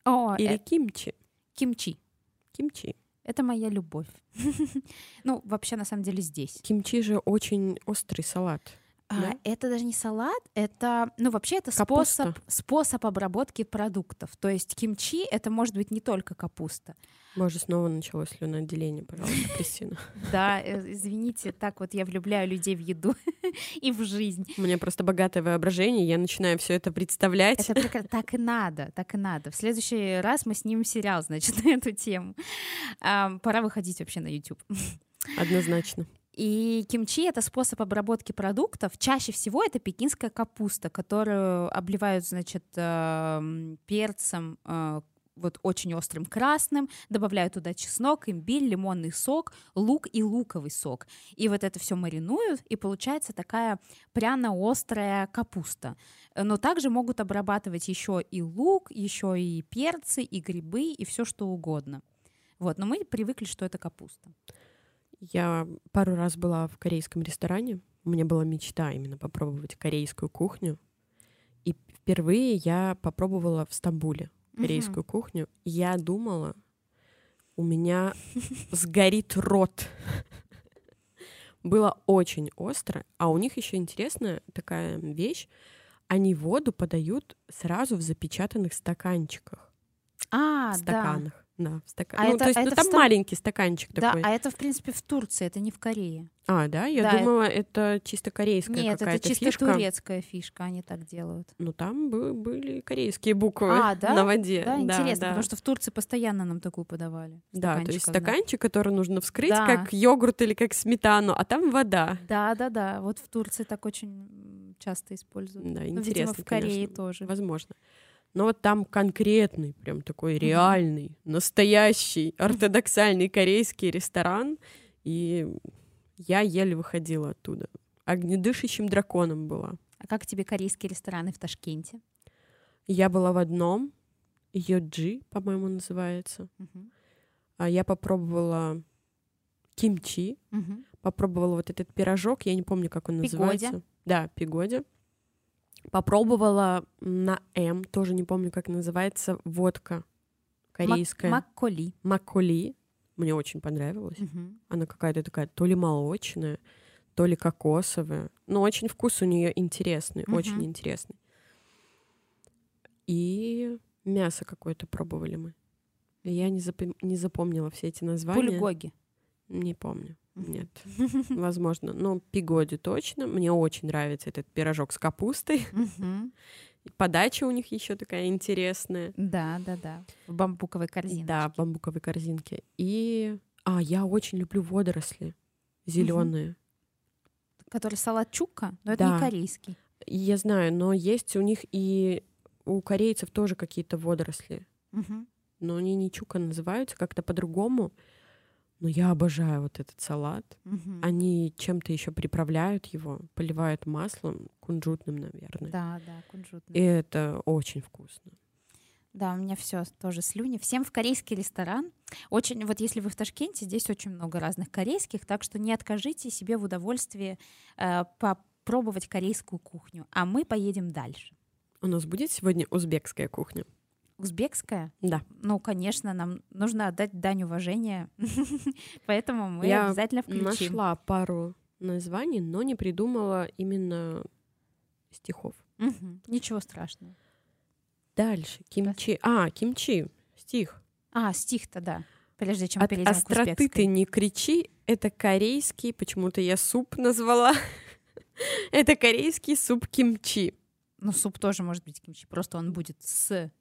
О, Или э... кимчи. Кимчи. Кимчи. Это моя любовь. ну, вообще, на самом деле, здесь. Кимчи же очень острый салат. А, да? Это даже не салат, это, ну вообще это способ, способ обработки продуктов. То есть кимчи это может быть не только капуста. Боже, снова началось слюноотделение, пожалуйста, Кристина. Да, э, извините, так вот я влюбляю людей в еду и в жизнь. У меня просто богатое воображение, я начинаю все это представлять. Это прекрасно. Так и надо, так и надо. В следующий раз мы снимем сериал, значит, на эту тему. Пора выходить вообще на YouTube. Однозначно. И кимчи — это способ обработки продуктов. Чаще всего это пекинская капуста, которую обливают, значит, эм, перцем, э, вот очень острым красным, добавляют туда чеснок, имбирь, лимонный сок, лук и луковый сок. И вот это все маринуют, и получается такая пряно-острая капуста. Но также могут обрабатывать еще и лук, еще и перцы, и грибы, и все что угодно. Вот, но мы привыкли, что это капуста. Я пару раз была в корейском ресторане. У меня была мечта именно попробовать корейскую кухню. И впервые я попробовала в Стамбуле корейскую uh-huh. кухню. Я думала, у меня сгорит рот. Было очень остро, а у них еще интересная такая вещь. Они воду подают сразу в запечатанных стаканчиках. А, стаканах. Да. Да, в стакан. А ну, это, то есть, а ну, там ст... маленький стаканчик да, такой. а это, в принципе, в Турции, это не в Корее. А, да? Я да, думала, это... это чисто корейская Нет, какая-то это чисто фишка. турецкая фишка, они так делают. Ну, там были корейские буквы а, да? на воде. Да, да интересно, да. потому что в Турции постоянно нам такую подавали. Да, то есть стаканчик, да. который нужно вскрыть, да. как йогурт или как сметану, а там вода. Да, да, да. Вот в Турции так очень часто используют. Да, интересно, ну, видимо, в Корее конечно. тоже. Возможно. Но вот там конкретный, прям такой реальный, настоящий, ортодоксальный корейский ресторан. И я еле выходила оттуда. Огнедышащим драконом была. А как тебе корейские рестораны в Ташкенте? Я была в одном, Йоджи, по-моему, называется. Мгм. А я попробовала кимчи, Мгм. попробовала вот этот пирожок, я не помню, как он Пигоди. называется. Да, пигоди. Попробовала на М, тоже не помню, как называется, водка корейская. Мак- Макколи. Макколи. Мне очень понравилось. Мгм. Она какая-то такая то ли молочная, то ли кокосовая. Но очень вкус у нее интересный, Мгм. очень интересный. И мясо какое-то пробовали мы. Я не, запом- не запомнила все эти названия. Бульгоги. Не помню. Нет, возможно. Но пигоди точно. Мне очень нравится этот пирожок с капустой. Подача у них еще такая интересная. Да, да, да. В бамбуковой корзине. Да, в бамбуковой корзинке. И... А, я очень люблю водоросли. Зеленые. Который салат чукка, но это не Да. корейский. Я знаю, но есть у них и у корейцев тоже какие-то водоросли. Мгм. Но они не чука называются, как-то по-другому. Но я обожаю вот этот салат. Мгм. Они чем-то еще приправляют его, поливают маслом, кунжутным, наверное. Да, да, кунжутный. И это очень вкусно. Да, у меня все тоже слюни. Всем в корейский ресторан. Очень, вот если вы в Ташкенте, здесь очень много разных корейских, так что не откажите себе в удовольствии э, попробовать корейскую кухню. А мы поедем дальше. У нас будет сегодня узбекская кухня? Узбекская? Да. Ну, конечно, нам нужно отдать дань уважения, поэтому мы Я обязательно включим. Нашла пару названий, но не придумала именно стихов. Мгм. Ничего страшного. Дальше. Кимчи. А, кимчи. Стих. А, стих-то, да. Прежде чем От перейдем к остроты узбекской. ты не кричи. Это корейский, почему-то я суп назвала. Это корейский суп кимчи. Ну, суп тоже может быть кимчи, просто он будет с,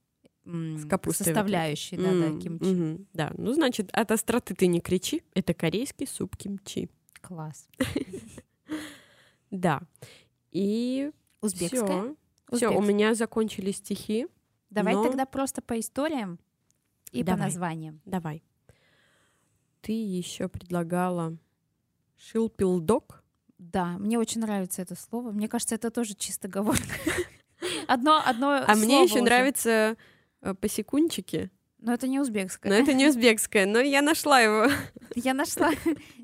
С капустой составляющей, да, да, кимчи. мгм, Да, ну значит, от остроты ты не кричи. Это корейский суп кимчи. Класс. Да. И Узбекская? все. у меня закончились стихи. Давай тогда просто по историям и по названиям. Давай. Ты еще предлагала шилпилдок. Да, мне очень нравится это слово. Мне кажется, это тоже чисто говорка. Одно, одно А мне еще нравится э, посекундчики. Но это не узбекское. Но это не узбекское, но я нашла его. Я нашла.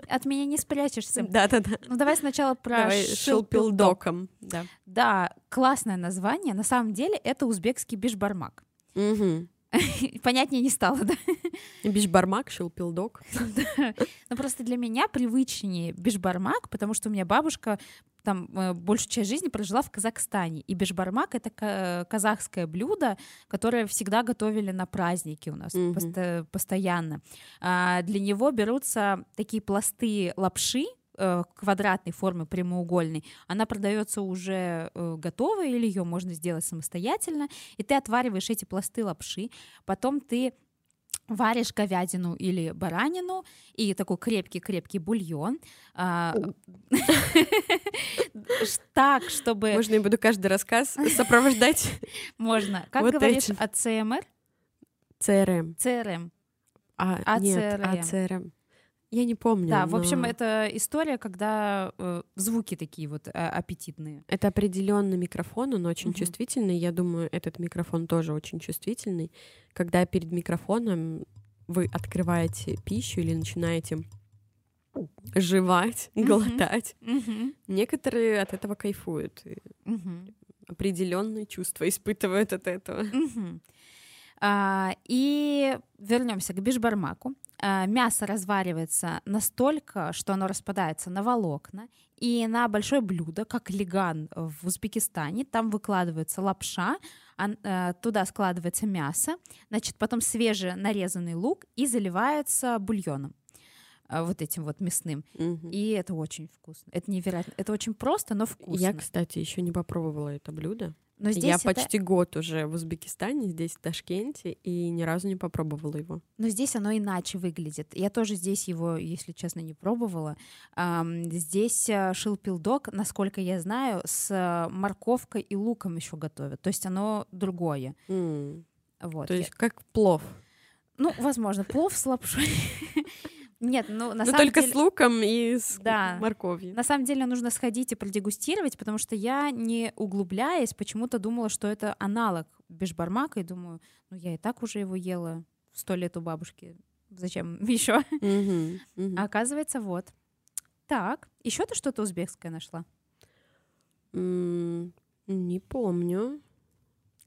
От меня не спрячешься. Да-да-да. Ну давай сначала про шилпилдоком. Да. Да, классное название. На самом деле это узбекский бишбармак. Угу. Понятнее не стало, да? Бишбармак, шилпилдок. Но просто для меня привычнее бишбармак, потому что у меня бабушка там э, большую часть жизни прожила в Казахстане. И бишбармак — это ка- казахское блюдо, которое всегда готовили на праздники у нас Мгм. посто- постоянно. А, для него берутся такие пласты лапши, э, квадратной формы, прямоугольной. Она продается уже э, готовой, или ее можно сделать самостоятельно. И ты отвариваешь эти пласты лапши, потом ты варишь говядину или баранину и такой крепкий-крепкий бульон. а, Так, чтобы Можно я буду каждый рассказ сопровождать можно. Как говоришь, этим. АЦМР? ЦРМ. ЦРМ. А, нет, АЦРМ. Я не помню. Да, в общем, но это история, когда э, звуки такие вот э, аппетитные. Это определенный микрофон, он очень Мгм. чувствительный. Я думаю, этот микрофон тоже очень чувствительный. Когда перед микрофоном вы открываете пищу или начинаете жевать, Мгм. глотать, Мгм, некоторые от этого кайфуют. мгм. Определенные чувства испытывают от этого. Мгм. А, И вернемся к бишбармаку. А, Мясо разваривается настолько, что оно распадается на волокна, и на большое блюдо, как леган в Узбекистане, там выкладывается лапша, э, туда складывается мясо, значит, потом свеженарезанный лук и заливается бульоном э, вот этим вот мясным. Мгм. И это очень вкусно. Это невероятно. Это очень просто, но вкусно. Я, кстати, еще не попробовала это блюдо. Но здесь Я это- почти год уже в Узбекистане, здесь, в Ташкенте, и ни разу не попробовала его. Но здесь оно иначе выглядит. Я тоже здесь его, если честно, не пробовала. Здесь э, шилпилдог, насколько я знаю, с морковкой и луком еще готовят. То есть оно другое. М, Вот. То Я- есть как плов. Ну, возможно, плов с лапшой. Нет, ну на Но самом только деле... с луком и с Да. морковью. На самом деле нужно сходить и продегустировать, потому что я, не углубляясь, почему-то думала, что это аналог бешбармака, и думаю, ну я и так уже его ела сто лет у бабушки. Зачем еще? Мгм, мгм. А оказывается, вот. Так, еще ты что-то узбекское нашла? М, Не помню.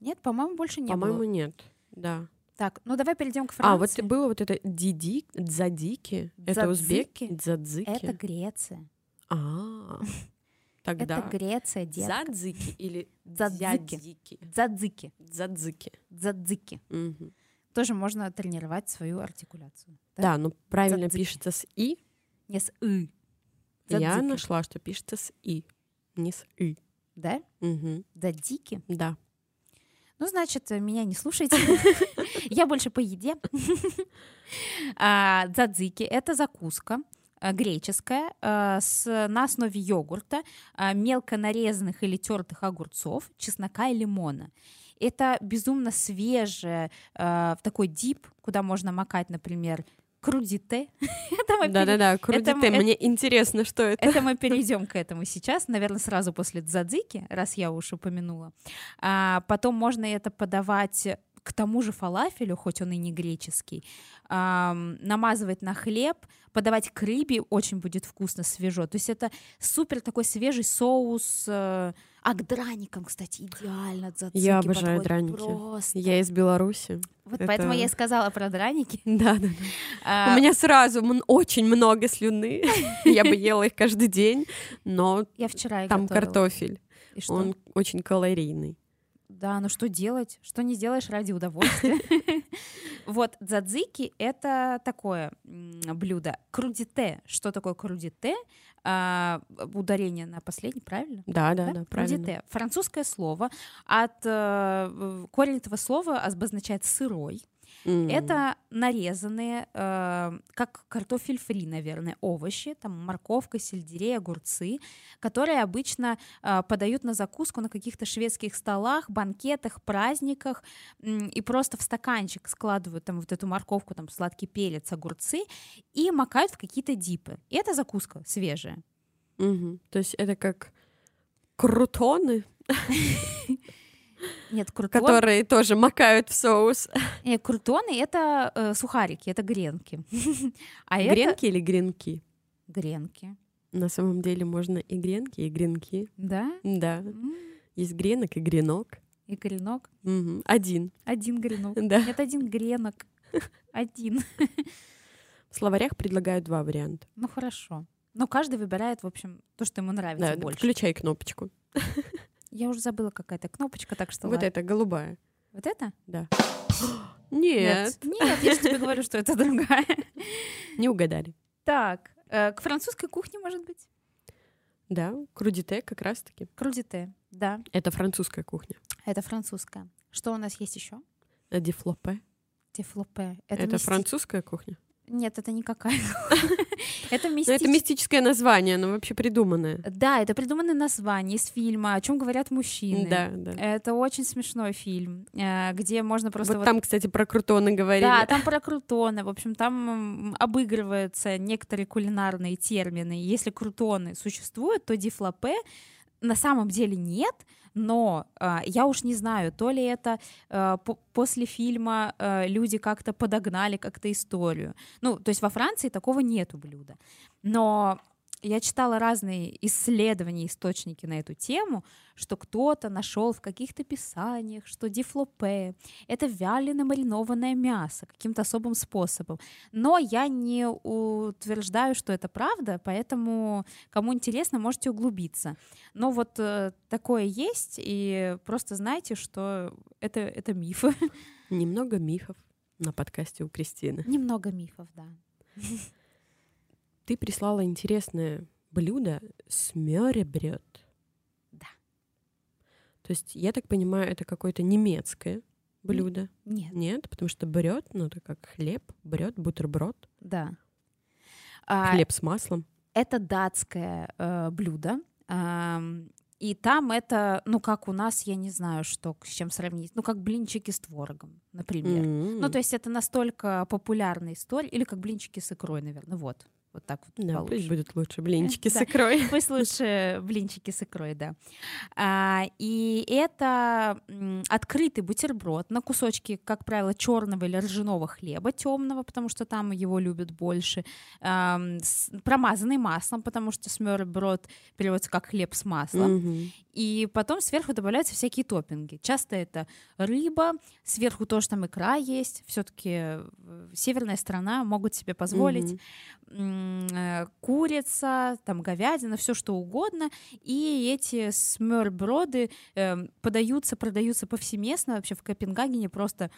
Нет, по-моему, больше не По-моему, было. нет. Да. Так, ну давай перейдем к А, вот Франции. было вот это диди, дзадики. Это узбек? Дзадзики? Дзадзики. Это Греция. А, тогда. Это Греция, детка. Задзики или Дзадзики. Дзадзики. Дзадзики. Дзадзики. Мгм. Тоже можно тренировать свою артикуляцию. Да, но правильно Дзадзики. пишется с «и». Не с «ы». Я Дзадзики. нашла, что пишется с «и», не с «и». Да? Мгм. Дзадзики. Да. Ну, значит, меня не слушайте. Я больше по еде. А, Дзадзики — это закуска а, греческая а, с, на основе йогурта, мелко нарезанных или тертых огурцов, чеснока и лимона. Это безумно свежее, а, такой дип, куда можно макать, например, крудите. Да-да-да, крудите. Мне интересно, что это. это мы перейдем к этому сейчас, наверное, сразу после дзадзики, раз я уж упомянула. А, потом можно это подавать к тому же фалафелю, хоть он и не греческий, ам, намазывать на хлеб, подавать к рыбе, очень будет вкусно, свежо. То есть это супер такой свежий соус, э, а к драникам, кстати, идеально дзадзики Я обожаю драники. Просто. Я из Беларуси. Вот это- поэтому я и сказала про драники. Да, да, А, У меня сразу очень много слюны. Я бы ела их каждый день, но Я вчера там готовила. картофель. И что? Он очень калорийный. Да, ну что делать? Что не сделаешь ради удовольствия? Вот, дзадзики — это такое блюдо. Крудите. Что такое крудите? А, Ударение на последний, правильно? Да, да, да, правильно. Крудите. Французское слово. От э, корень этого слова обозначает сырой. Это нарезанные, э, как картофель фри, наверное, овощи, там морковка, сельдерей, огурцы, которые обычно э, подают на закуску на каких-то шведских столах, банкетах, праздниках, м, и просто в стаканчик складывают там вот эту морковку, там сладкий перец, огурцы, и макают в какие-то дипы. И это закуска свежая. Мгм. То есть это как крутоны, Нет, крутон, которые тоже макают в соус. Нет, крутоны — это э, сухарики, это гренки. А это Гренки или гренки? гренки, На самом деле можно и гренки, и гренки. да? Да. М, Есть гренок и гренок. И гренок. Мгм. Один. Один гренок. Да. Нет, один гренок. Один. В словарях предлагают два варианта. Ну хорошо. Но каждый выбирает, в общем, то, что ему нравится Да, больше. включай кнопочку. Я уже забыла, какая-то кнопочка, так что Вот ладно. это голубая. Вот это? Да. Нет, Нет, я же тебе говорю, что это другая. не угадали. Так, э, к французской кухне, может быть? Да, крудите как раз-таки. Крудите, да, Это французская кухня. это французская. Что у нас есть еще? А Дифлопе. Тефлопе. Это, мисти- французская кухня. Нет, это никакая. Это Ну, это мистическое. название, оно вообще придуманное. Да, это придуманное название из фильма «О чем говорят мужчины». Да, да. Это очень смешной фильм, э, где можно просто вот, вот там, кстати, про крутоны говорили. Да, там про крутоны. В общем, там обыгрываются некоторые кулинарные термины. Если крутоны существуют, то дифлопе на самом деле нет, но а, я уж не знаю, то ли это а, по- после фильма а, люди как-то подогнали как-то историю. Ну, то есть во Франции такого нету блюда. Но я читала разные исследования, источники на эту тему, что кто-то нашел в каких-то писаниях, что дифлопе — это вяленое маринованное мясо каким-то особым способом. Но я не утверждаю, что это правда, поэтому кому интересно, можете углубиться. Но вот э, такое есть, и просто знайте, что это, это миф. Немного мифов на подкасте у Кристины. Немного мифов, да. Ты прислала интересное блюдо с мёребрёд. Да. То есть, я так понимаю, это какое-то немецкое блюдо. Нет. Нет, потому что брет, ну это как хлеб, брет, бутерброд, Да. А, хлеб с маслом. Это датское э, блюдо. ам, и там это, ну, как у нас, я не знаю, что, с чем сравнить. Ну, как блинчики с творогом, например. М. Ну, то есть это настолько популярная история. Или как блинчики с икрой, наверное. Вот. Вот так вот Да, получше. пусть будут лучше блинчики с икрой. Пусть лучше блинчики с икрой, да. А, и это открытый бутерброд на кусочки, как правило, черного или ржаного хлеба темного, потому что там его любят больше, промазанный маслом, потому что смёрброд переводится как хлеб с маслом. И потом сверху добавляются всякие топпинги. Часто это рыба, сверху тоже там икра есть. Все-таки северная страна могут себе позволить э, курица, там говядина, все что угодно. И эти смёрброды эм, подаются, продаются повсеместно вообще в Копенгагене просто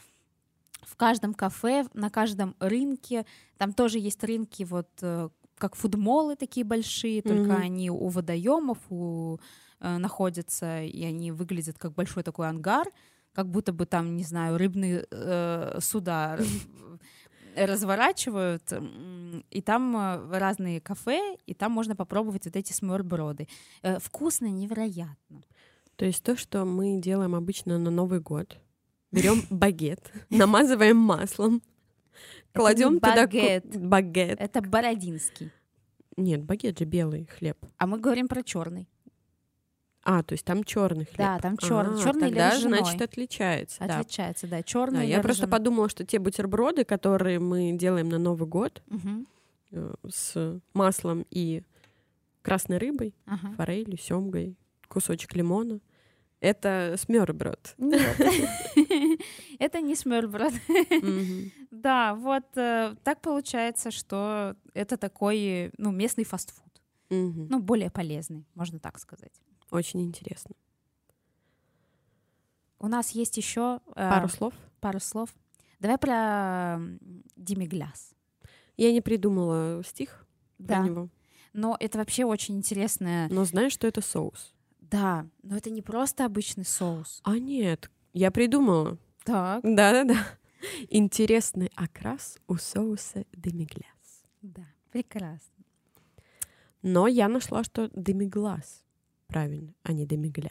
в каждом кафе, на каждом рынке. Там тоже есть рынки вот э, как фудмолы такие большие, только Мгм. они у водоемов у, э, находятся, и они выглядят как большой такой ангар, как будто бы там, не знаю, рыбные э, суда разворачивают, и там э, разные кафе, и там можно попробовать вот эти сморброды. Э, Вкусно невероятно. То есть то, что мы делаем обычно на Новый год. Берем багет, намазываем маслом, кладем туда багет. Это бородинский. Нет, багет же белый хлеб. А мы говорим про черный. А, то есть там черный хлеб. Да, там черный. А, черный или ржаной. значит, отличается. да. Отличается, да. Да, Черный. я просто подумала, что те бутерброды, которые мы делаем на Новый год э, с маслом и красной рыбой, форелью, семгой, кусочек лимона, это смёрброд. Нет, это не смерброд. Мгм. Да, вот э, так получается, что это такой, ну, местный фастфуд. Ну, более полезный, можно так сказать. Очень интересно. У нас есть еще Пару слов. пару слов. Давай про м, Демигляс. Я не придумала стих про Да, него, но это вообще очень интересное. но знаю, что это соус. Да, но это не просто обычный соус. А нет, я придумала. Так. Да-да-да. Интересный окрас у соуса демигляс. Да, прекрасно. Но я нашла, что демиглас. Правильно, а не демигляс.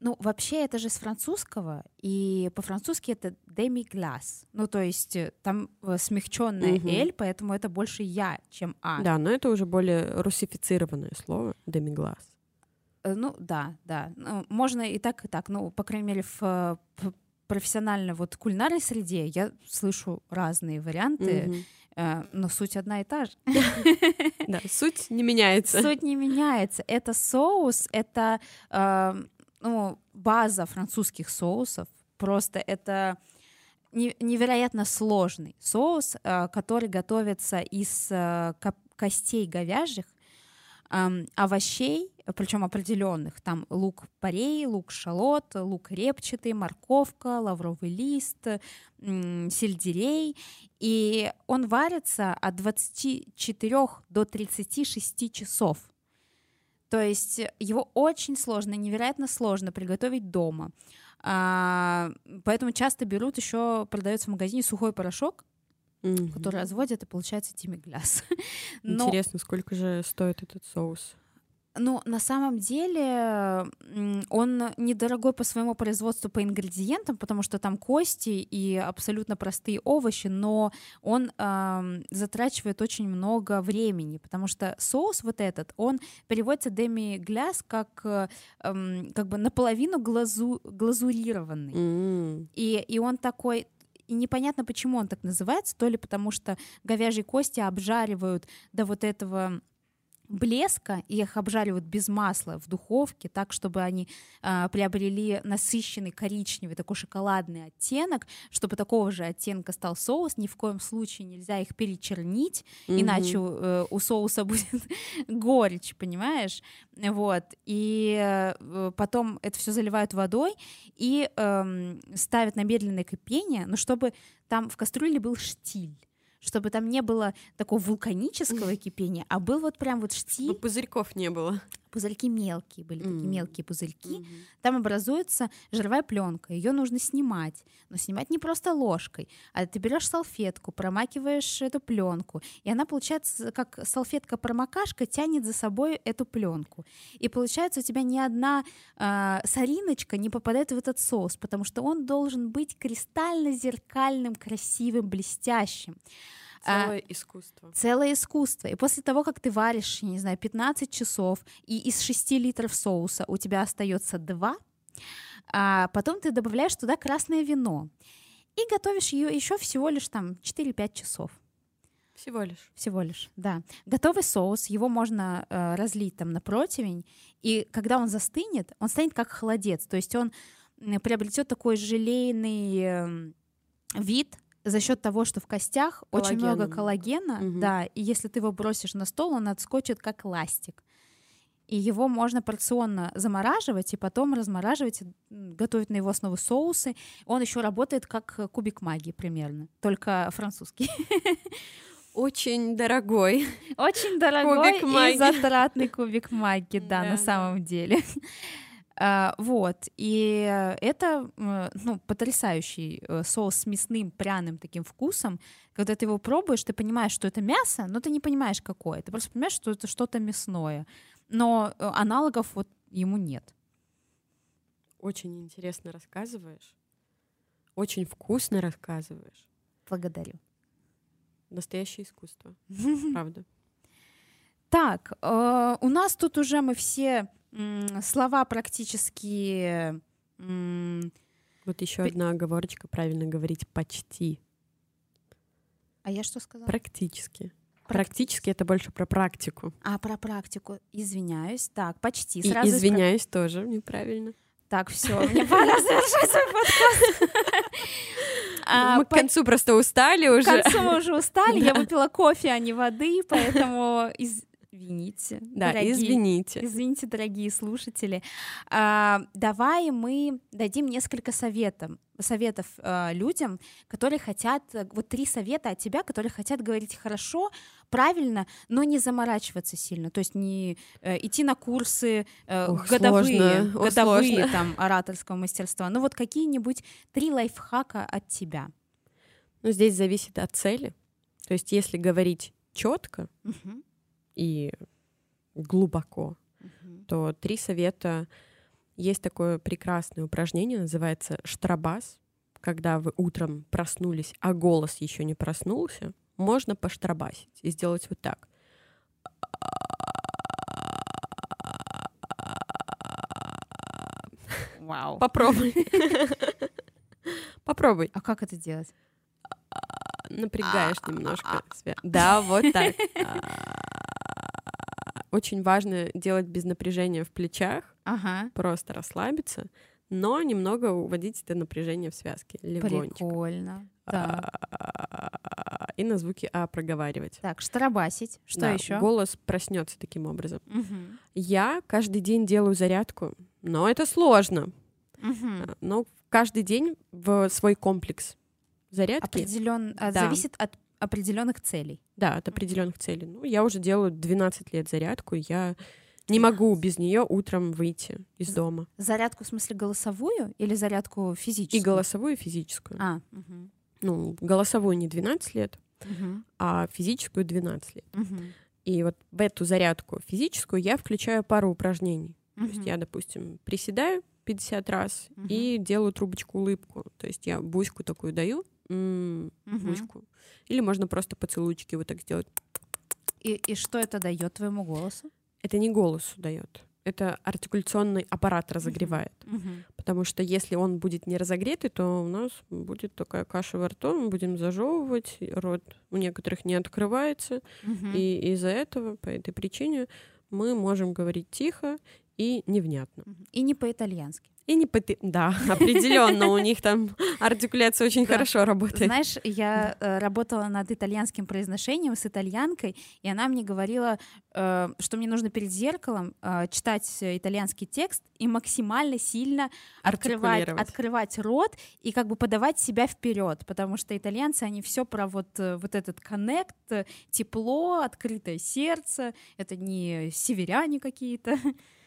Ну, вообще, это же с французского, и по-французски это demi-glace. Ну, то есть э, там смягченное Мгм. «л», поэтому это больше «я», чем «а». Да, но это уже более русифицированное слово демиглас. Э, Ну, да, да. Ну, можно и так, и так. Ну, по крайней мере, в п- профессиональной вот кулинарной среде я слышу разные варианты, Мгм. э, но суть одна и та же. Да, суть не меняется. Суть не меняется. Это соус, это э, ну, база французских соусов. Просто это не- невероятно сложный соус, э, который готовится из э, костей говяжьих, эм, овощей, причем определенных. Там лук порей, лук шалот, лук репчатый, морковка, лавровый лист, м, сельдерей. И он варится от 24 до 36 часов. То есть его очень сложно, невероятно сложно приготовить дома. А, поэтому часто берут еще, продается в магазине сухой порошок, Мгм. который разводят, и получается тимигляс. Но, Интересно, сколько же стоит этот соус? ну, на самом деле он недорогой по своему производству по ингредиентам, потому что там кости и абсолютно простые овощи, но он ам, затрачивает очень много времени, потому что соус вот этот, он переводится demi-glace как, э, как бы наполовину глазу, глазурированный. М. И, и он такой... И непонятно, почему он так называется, то ли потому что говяжьи кости обжаривают до вот этого блеска, и их обжаривают без масла в духовке, так, чтобы они а, приобрели насыщенный коричневый такой шоколадный оттенок, чтобы такого же оттенка стал соус. Ни в коем случае нельзя их перечернить, Мгм. иначе э, у соуса будет горечь, понимаешь? Вот. И э, потом это все заливают водой и эм, ставят на медленное кипение, но чтобы там в кастрюле был штиль чтобы там не было такого вулканического кипения, а был вот прям вот штиль, пузырьков не было. Пузырьки мелкие были, такие М. мелкие пузырьки. Мгм. Там образуется жировая пленка. Ее нужно снимать. Но снимать не просто ложкой, а ты берешь салфетку, промакиваешь эту пленку, и она получается как салфетка-промокашка тянет за собой эту пленку. И получается у тебя ни одна а, сориночка не попадает в этот соус, потому что он должен быть кристально-зеркальным, красивым, блестящим. А, Целое искусство. целое искусство. И после того, как ты варишь, я не знаю, 15 часов, и из 6 литров соуса у тебя остается 2, а потом ты добавляешь туда красное вино и готовишь ее еще всего лишь там 4-5 часов. Всего лишь. Всего лишь, да. Готовый соус, его можно э, разлить там на противень, и когда он застынет, он станет как холодец, то есть он приобретет такой желейный эм, вид за счет того, что в костях очень много Коллагена. коллагена, Мгм. да, и если ты его бросишь на стол, он отскочит как ластик. И его можно порционно замораживать и потом размораживать, готовить на его основу соусы. Он еще работает как э, кубик магии примерно, только французский. Очень дорогой. Очень дорогой Кубик и магии. затратный кубик магии, да, Да, на самом деле. А, Вот, и э, это ну, потрясающий э, соус с мясным пряным таким вкусом. Когда ты его пробуешь, ты понимаешь, что это мясо, но ты не понимаешь, какое. Ты просто понимаешь, что это что-то мясное. Но э, аналогов вот ему нет. Очень интересно рассказываешь. Очень вкусно рассказываешь. Благодарю. Настоящее искусство. Правда. Так, э, у нас тут уже мы все слова практически Вот еще одна оговорочка. Правильно говорить почти. А я что сказала? Практически. Практически это больше про практику. А про практику, извиняюсь. Так, почти. И Сразу извиняюсь тоже неправильно. Так, все, мне пора завершать свой подкаст. А, Мы к по- концу просто устали К уже. концу мы уже устали. Я выпила кофе, а не воды, поэтому извините. Да, дорогие- извините. Извините, дорогие слушатели. А, давай мы дадим несколько советов, советов а, людям, которые хотят, вот три совета от тебя, которые хотят говорить хорошо, правильно, но не заморачиваться сильно, то есть не э, идти на курсы э, Ох, годовые, сложно, ох, годовые сложно. там ораторского мастерства. Ну вот какие-нибудь три лайфхака от тебя. Но здесь зависит от цели. То есть если говорить четко Мгм, и глубоко, мгм. то три совета. Есть такое прекрасное упражнение, называется штрабас. Когда вы утром проснулись, а голос еще не проснулся, можно поштрабасить и сделать вот так. Вау. Попробуй. Попробуй. А как это делать? Напрягаешь немножко. свя- Да, вот так. Очень важно делать без напряжения в плечах, Ага. просто расслабиться, но немного уводить это напряжение в связке легонько. Прикольно. А, И на звуки А проговаривать. Так, штарабасить. Что Да, еще? Голос проснется таким образом. Я каждый день делаю зарядку, но это сложно. А, Но каждый день в свой комплекс зарядки. Определен... а, Да. Зависит от определенных целей. Да, от определенных целей. Ну, я уже делаю 12 лет зарядку, и я не могу без нее утром выйти из дома. Зарядку в смысле голосовую или зарядку физическую? И голосовую, и физическую. А, мгм, Ну, голосовую не 12 лет, мгм, а физическую 12 лет. мгм, И вот в эту зарядку физическую я включаю пару упражнений. То есть я, допустим, приседаю 50 раз Мгм. и делаю трубочку-улыбку. То есть я буську такую даю, м, Мгм. буську. Или можно просто поцелуйчики вот так сделать. И, и что это дает твоему голосу? Это не голосу дает. Это артикуляционный аппарат разогревает. Мгм, Потому что если он будет не разогретый, то у нас будет такая каша во рту, мы будем зажевывать, рот у некоторых не открывается. мгм. И из-за этого, по этой причине, мы можем говорить тихо и невнятно. И не по-итальянски. И не пыты... Да, определенно, у них там артикуляция очень хорошо работает. Знаешь, я э, работала над итальянским произношением с итальянкой, и она мне говорила, э, что мне нужно перед зеркалом э, читать итальянский текст и максимально сильно открывать, открывать рот и как бы подавать себя вперед, потому что итальянцы, они все про вот, вот этот коннект, тепло, открытое сердце, это не северяне какие-то.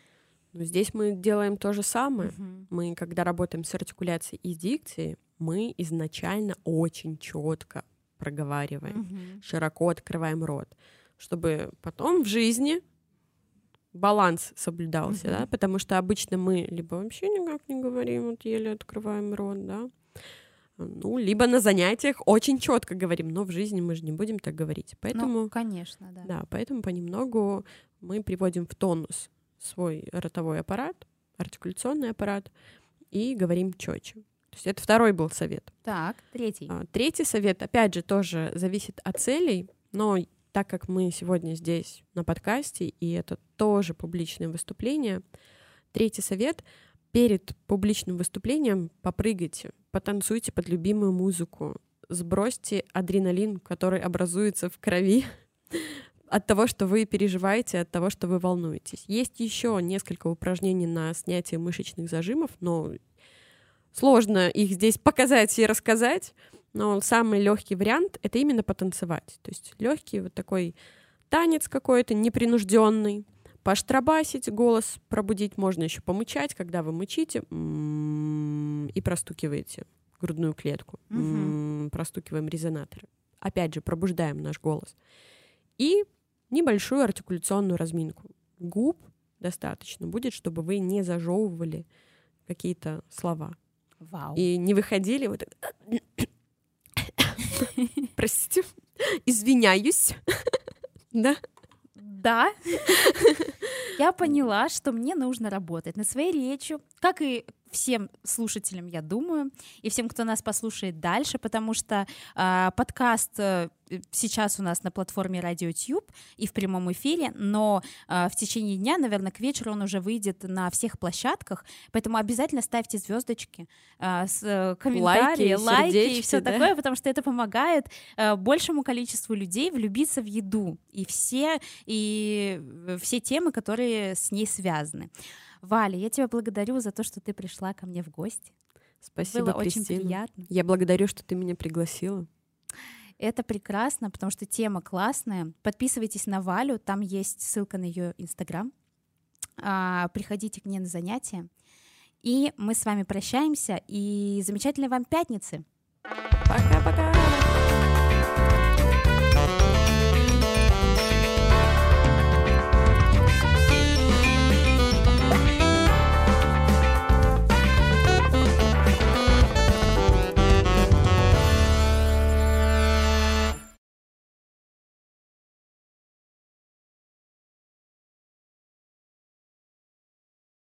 Но здесь мы делаем то же самое. Uh-huh. Мы, когда работаем с артикуляцией и дикцией, мы изначально очень четко проговариваем, uh-huh. широко открываем рот, чтобы потом в жизни баланс соблюдался, uh-huh. да, потому что обычно мы либо вообще никак не говорим, вот еле открываем рот, да, ну, либо на занятиях очень четко говорим, но в жизни мы же не будем так говорить. Поэтому, ну, конечно, да. Да, поэтому понемногу мы приводим в тонус свой ротовой аппарат, артикуляционный аппарат, и говорим четче. То есть это второй был совет. Так, третий. А, третий совет, опять же, тоже зависит от целей, но так как мы сегодня здесь на подкасте, и это тоже публичное выступление, третий совет — перед публичным выступлением попрыгайте, потанцуйте под любимую музыку, сбросьте адреналин, который образуется в крови, от того, что вы переживаете, от того, что вы волнуетесь. Есть еще несколько упражнений на снятие мышечных зажимов, но сложно их здесь показать и рассказать. Но самый легкий вариант это именно потанцевать. То есть легкий вот такой танец какой-то непринужденный, поштрабасить, голос пробудить, можно еще помычать, когда вы мычите и простукиваете грудную клетку, угу. простукиваем резонаторы. Опять же, пробуждаем наш голос. И небольшую артикуляционную разминку. Губ достаточно будет, чтобы вы не зажевывали какие-то слова. Вау. И не выходили вот Простите, извиняюсь. Да? Да. Я поняла, что мне нужно работать над своей речью, как и всем слушателям, я думаю, и всем, кто нас послушает дальше, потому что э, подкаст э, сейчас у нас на платформе RadioTube и в прямом эфире, но э, в течение дня, наверное, к вечеру он уже выйдет на всех площадках, поэтому обязательно ставьте звездочки, э, с, э, комментарии, лайки, лайки и все да? такое, потому что это помогает э, большему количеству людей влюбиться в еду и все и все темы, которые с ней связаны. Валя, я тебя благодарю за то, что ты пришла ко мне в гости. Спасибо, Было Кристина. очень приятно. Я благодарю, что ты меня пригласила. Это прекрасно, потому что тема классная. Подписывайтесь на Валю, там есть ссылка на ее инстаграм. А, приходите к ней на занятия. И мы с вами прощаемся. И замечательной вам пятницы. Пока-пока.